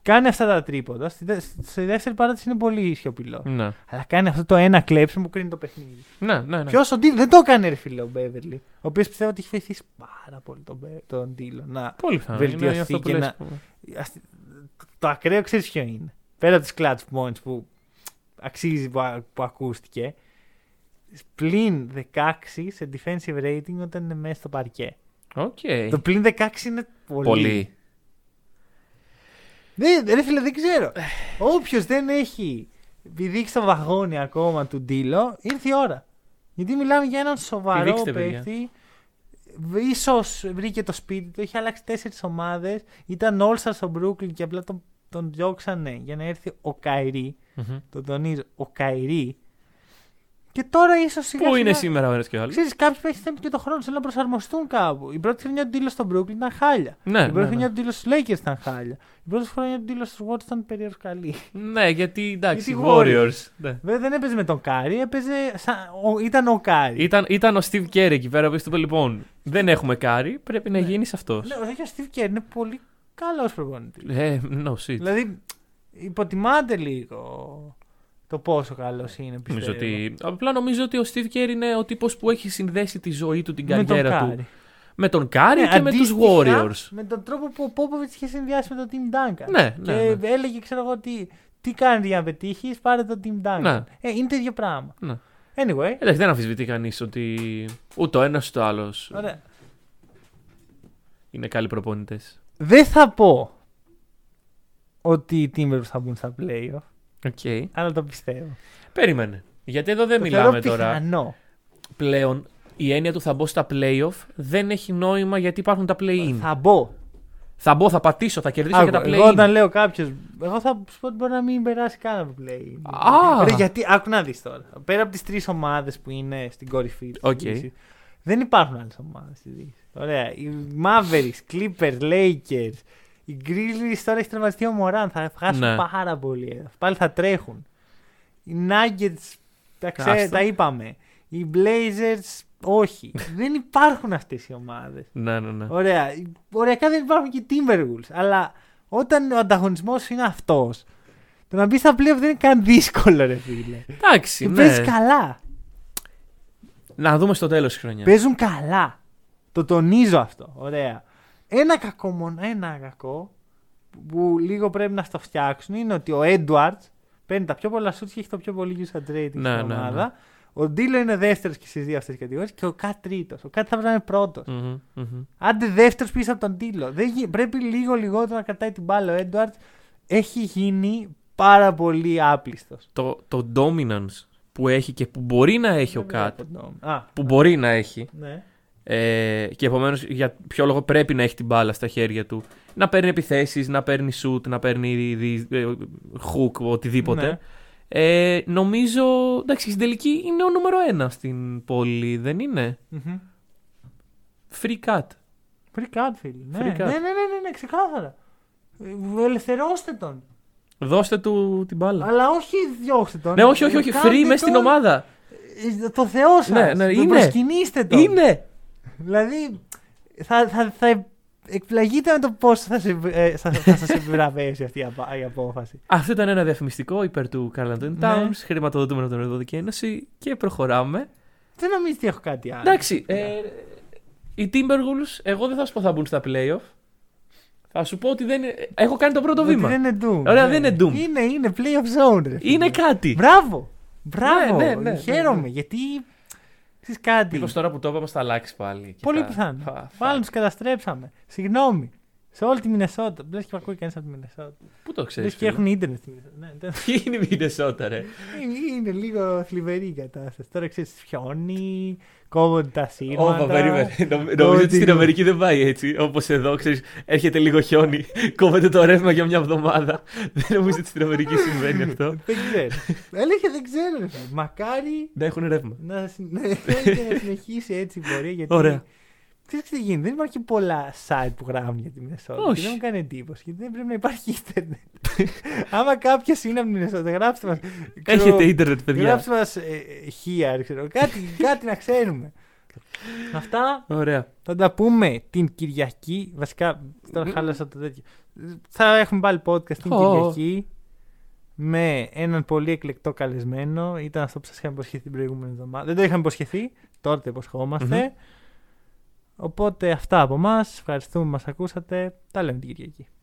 Κάνει αυτά τα τρίποντα. Στη, δε- στη δεύτερη παράτηση είναι πολύ σιωπηλό. Ναι, Αλλά κάνει αυτό το ένα κλέψιμο που κρίνει το παιχνίδι. ναι, ναι. ναι. Ποιος ο Ντίλο δεν το έκανε, ρε φίλε, ο Μπέβερλι. Ο οποίος πιστεύω ότι έχει βοηθήσει πάρα πολύ τον, Μπε- τον Ντίλο να Πολύ πιθανό. Είναι βελτιωθεί αυτό που και λες να- που- Ας- Το ακραίο ξέρεις ποιο είναι. Πέρα από τις clutch points που αξίζει που, α- που ακούστηκε. Πλην 16 σε defensive rating όταν είναι μέσα στο παρκέ. Οκέι. Το πλην 16 είναι πολύ. Πολύ. Δεν, ρε φίλε, δεν ξέρω. Όποιος δεν έχει πηδήξει το βαγόνι ακόμα του Ντίλο, ήρθε η ώρα. Γιατί μιλάμε για έναν σοβαρό Πηδήξτε, παιδιά. παίχτη. Ίσως βρήκε το σπίτι του, είχε αλλάξει τέσσερις ομάδες. Ήταν all-star στο Brooklyn και απλά τον, τον διώξανε για να έρθει ο Καϊρή. Μμμ. Το τονίζω, ο Καϊρή. Και τώρα ίσως σιγά Πού είναι σιγά- σήμερα ο ένας και ο άλλος; Ξέρεις, κάποιοι παίχτες θέλουν και το χρόνο θέλουν να προσαρμοστούν κάπου. Η πρώτη χρονιά του Ντίλο στο Brooklyn ήταν χάλια. Ναι, η πρώτη ναι, χρονιά ναι. του Ντίλο στους Lakers ήταν χάλια. Η πρώτη χρονιά του Ντίλο στους Warriors ήταν περίεργο καλή. Ναι, γιατί εντάξει, Γιατί Warriors. Ναι. Βέβαια δεν έπαιζε με τον Κάρι, έπαιζε σαν... ο... ήταν ο Κάρι. Ήταν, ήταν ο Steve Kerr εκεί πέρα που είπες λοιπόν δεν έχουμε Κάρι, πρέπει να Ναι. γίνεις αυτός. Ναι, όχι ο Steve Kerr είναι πολύ καλός προπονητής. Ε, no shit. δηλαδή υποτιμάται λίγο το πόσο καλός είναι πιστεύω. Νομίζω ότι, απλά νομίζω ότι ο Steve Kerr είναι ο τύπος που έχει συνδέσει τη ζωή του, την με τον καριέρα του Κάρι. με τον Κάρι Ναι, και με τους αντίστοιχα, Warriors. Με τον τρόπο που ο Πόποβιτς είχε συνδυάσει με τον Tim Duncan. Ναι, και ναι, ναι. έλεγε, ξέρω εγώ, τι, τι κάνετε για να πετύχεις, πάρε τον Tim Duncan. Ναι. Ε, είναι το ίδιο πράγμα. Ναι. Anyway, Εντάξει, δεν αμφισβητεί κανείς ότι ούτε ο ένας ούτε ο άλλος ωραία. είναι καλοί προπονητές. Δεν θα πω ότι οι Timberwolves θα μπουν στα playoff, Okay. αλλά το πιστεύω. Περίμενε. Γιατί εδώ δεν το μιλάμε θεωρώ τώρα. πιθανό. Πλέον η έννοια του θα μπω στα playoff δεν έχει νόημα γιατί υπάρχουν τα play-in. Θα μπω. Θα μπω, θα πατήσω, θα κερδίσω Άκου, και τα εγώ όταν play-in. λέω κάποιος. Εγώ θα σου πω ότι μπορεί να μην περάσει καν από play-in. Α! Ρε, γιατί, άκου να δεις τώρα. Πέρα από τις τρεις ομάδες που είναι στην κορυφή της Οκέι. δεν υπάρχουν άλλες ομάδες στη Δύση. Ωραία. Οι Mavericks, Clippers, Lakers. Οι Grizzlies τώρα έχει τραυματιστεί ο Μωράν. Θα χάσουν Ναι. πάρα πολύ. Πάλι θα τρέχουν. Οι Nuggets, τα, ξέ, Άστο. τα είπαμε. Οι Blazers, όχι. *laughs* δεν υπάρχουν αυτές οι ομάδες. Ναι, ναι, ναι. Ωραία. Οριακά δεν υπάρχουν και Timberwolves. Αλλά όταν ο ανταγωνισμός είναι αυτός, το να μπει στα playoff δεν είναι καν δύσκολο, ρε φίλε. Εντάξει, Και ναι. παίζει καλά. Να δούμε στο τέλος της χρονιάς. Παίζουν καλά. Το τονίζω αυτό. Ωραία. Ένα κακό μόνο, ένα κακό που λίγο πρέπει να στο φτιάξουν είναι ότι ο Edwards παίρνει τα πιο πολλά σουτς και έχει το πιο πολύ usage rating Ναι, στην ναι, ομάδα. ναι. Ο Ντίλο είναι δεύτερος και στις δύο αυτές κατηγορίες και ο Κατ τρίτος. Ο Κατ θα πρέπει να είναι πρώτος. Μμμ, μμμ. Άντε δεύτερος πίσω από τον Ντίλο. Δεν γι- Πρέπει λίγο λιγότερο να κρατάει την μπάλα. Ο Edwards έχει γίνει πάρα πολύ άπλιστος. Το, το dominance που έχει και που μπορεί να έχει ο Κατ. Α, Που μπορεί να έχει. ναι. Ε, και επομένως για ποιο λόγο πρέπει να έχει την μπάλα στα χέρια του. Να παίρνει επιθέσεις, να παίρνει shoot, να παίρνει δι- ε, hook, οτιδήποτε. Ναι. Ε, νομίζω. Εντάξει, στην τελική είναι ο νούμερο ένα στην πόλη, δεν είναι; Μμμ. Free cut. Free cut, φίλε. Ναι, Free ναι, cut. ναι, ναι, ναι, ναι, ξεκάθαρα. Ε, Ελευθερώστε τον. Δώστε του την μπάλα. Αλλά όχι διώξτε τον. ναι, όχι, όχι, όχι. Κάντε Free μέσα στην τον, ομάδα. ε, Το Θεό σας. Ναι, ναι, είναι. προσκυνήστε τον. Είναι! Δηλαδή θα, θα, θα εκπλαγείτε με το πώς θα, σε, ε, θα, θα σας επιβραβεύσει αυτή η, απα- η απόφαση. Αυτό ήταν ένα διαφημιστικό υπέρ του Carl Anthony Ναι. Towns. Χρηματοδοτούμενο από την Ευρωπαϊκή Ένωση. Και προχωράμε. Δεν νομίζω ότι έχω κάτι άλλο. Εντάξει, ε, οι Timberwolves, εγώ δεν θα σου πω θα μπουν στα playoff. Θα σου πω ότι δεν είναι... Έχω κάνει το πρώτο Ότι βήμα. Δεν είναι Doom. Ωραία, ναι. δεν είναι Doom. Είναι, είναι play of zone. ρε φίλε. Είναι κάτι. Μπράβο. Μπράβο. Ναι, ναι, ναι, Χαίρομαι ναι. γιατί. Ξέρεις κάτι. Μήπως τώρα που το είπαμε θα αλλάξεις πάλι. και Πολύ θα- πιθανό. θα- θα- Μάλλον τους καταστρέψαμε. Συγγνώμη. Σε όλη τη Μινεσότα. Λε και με ακούει κανείς από τη Μινεσότα. Πού το Λε ξέρεις και έχουν ίντερνετ στη Μινεσότα. Ναι, δεν- Τι είναι η Μινεσότα ρε; είναι, είναι λίγο θλιβερή η κατάσταση. Τώρα ξέρεις, χιόνι, κόβονται τα σύρματα. Ωπα, περίμενε. Νομ- το Νομίζω ότι ότι- στην Αμερική δεν πάει έτσι. Όπως εδώ, ξέρεις, έρχεται λίγο χιόνι, κόβεται το ρεύμα για μια εβδομάδα. Δεν νομίζω ότι στην Αμερική συμβαίνει αυτό. *laughs* δεν ξέρω. Αλήθεια δεν ξέρω. ρε φίλε. Μακάρι Να έχουν ρεύμα. να, συ- ναι, θέλετε *laughs* να συνεχίσει έτσι η πορεία. Γιατί Ωραία. Ξέρεις τι γίνεται, δεν υπάρχει πολλά site που γράφουν για τη Μινεσότα. Όχι. Και δεν μου κάνει εντύπωση, γιατί δεν πρέπει να υπάρχει ίντερνετ. *laughs* Άμα κάποιος είναι από τη Μινεσότα, γράψτε μας. Έχετε ίντερνετ, παιδιά. Γράψτε μας here, ξέρω. Κάτι, κάτι να ξέρουμε. Αυτά Ωραία. θα τα πούμε την Κυριακή. Βασικά, τώρα χάλασα το τέτοιο. Θα έχουμε πάλι podcast την Ω. Κυριακή με έναν πολύ εκλεκτό καλεσμένο. Ήταν αυτό που σας είχαμε υποσχεθεί την προηγούμενη εβδομάδα. Δεν το είχαμε υποσχεθεί, τώρα το υποσχόμαστε. Οπότε αυτά από εμά. Ευχαριστούμε που μας ακούσατε. Τα λέμε την Κυριακή.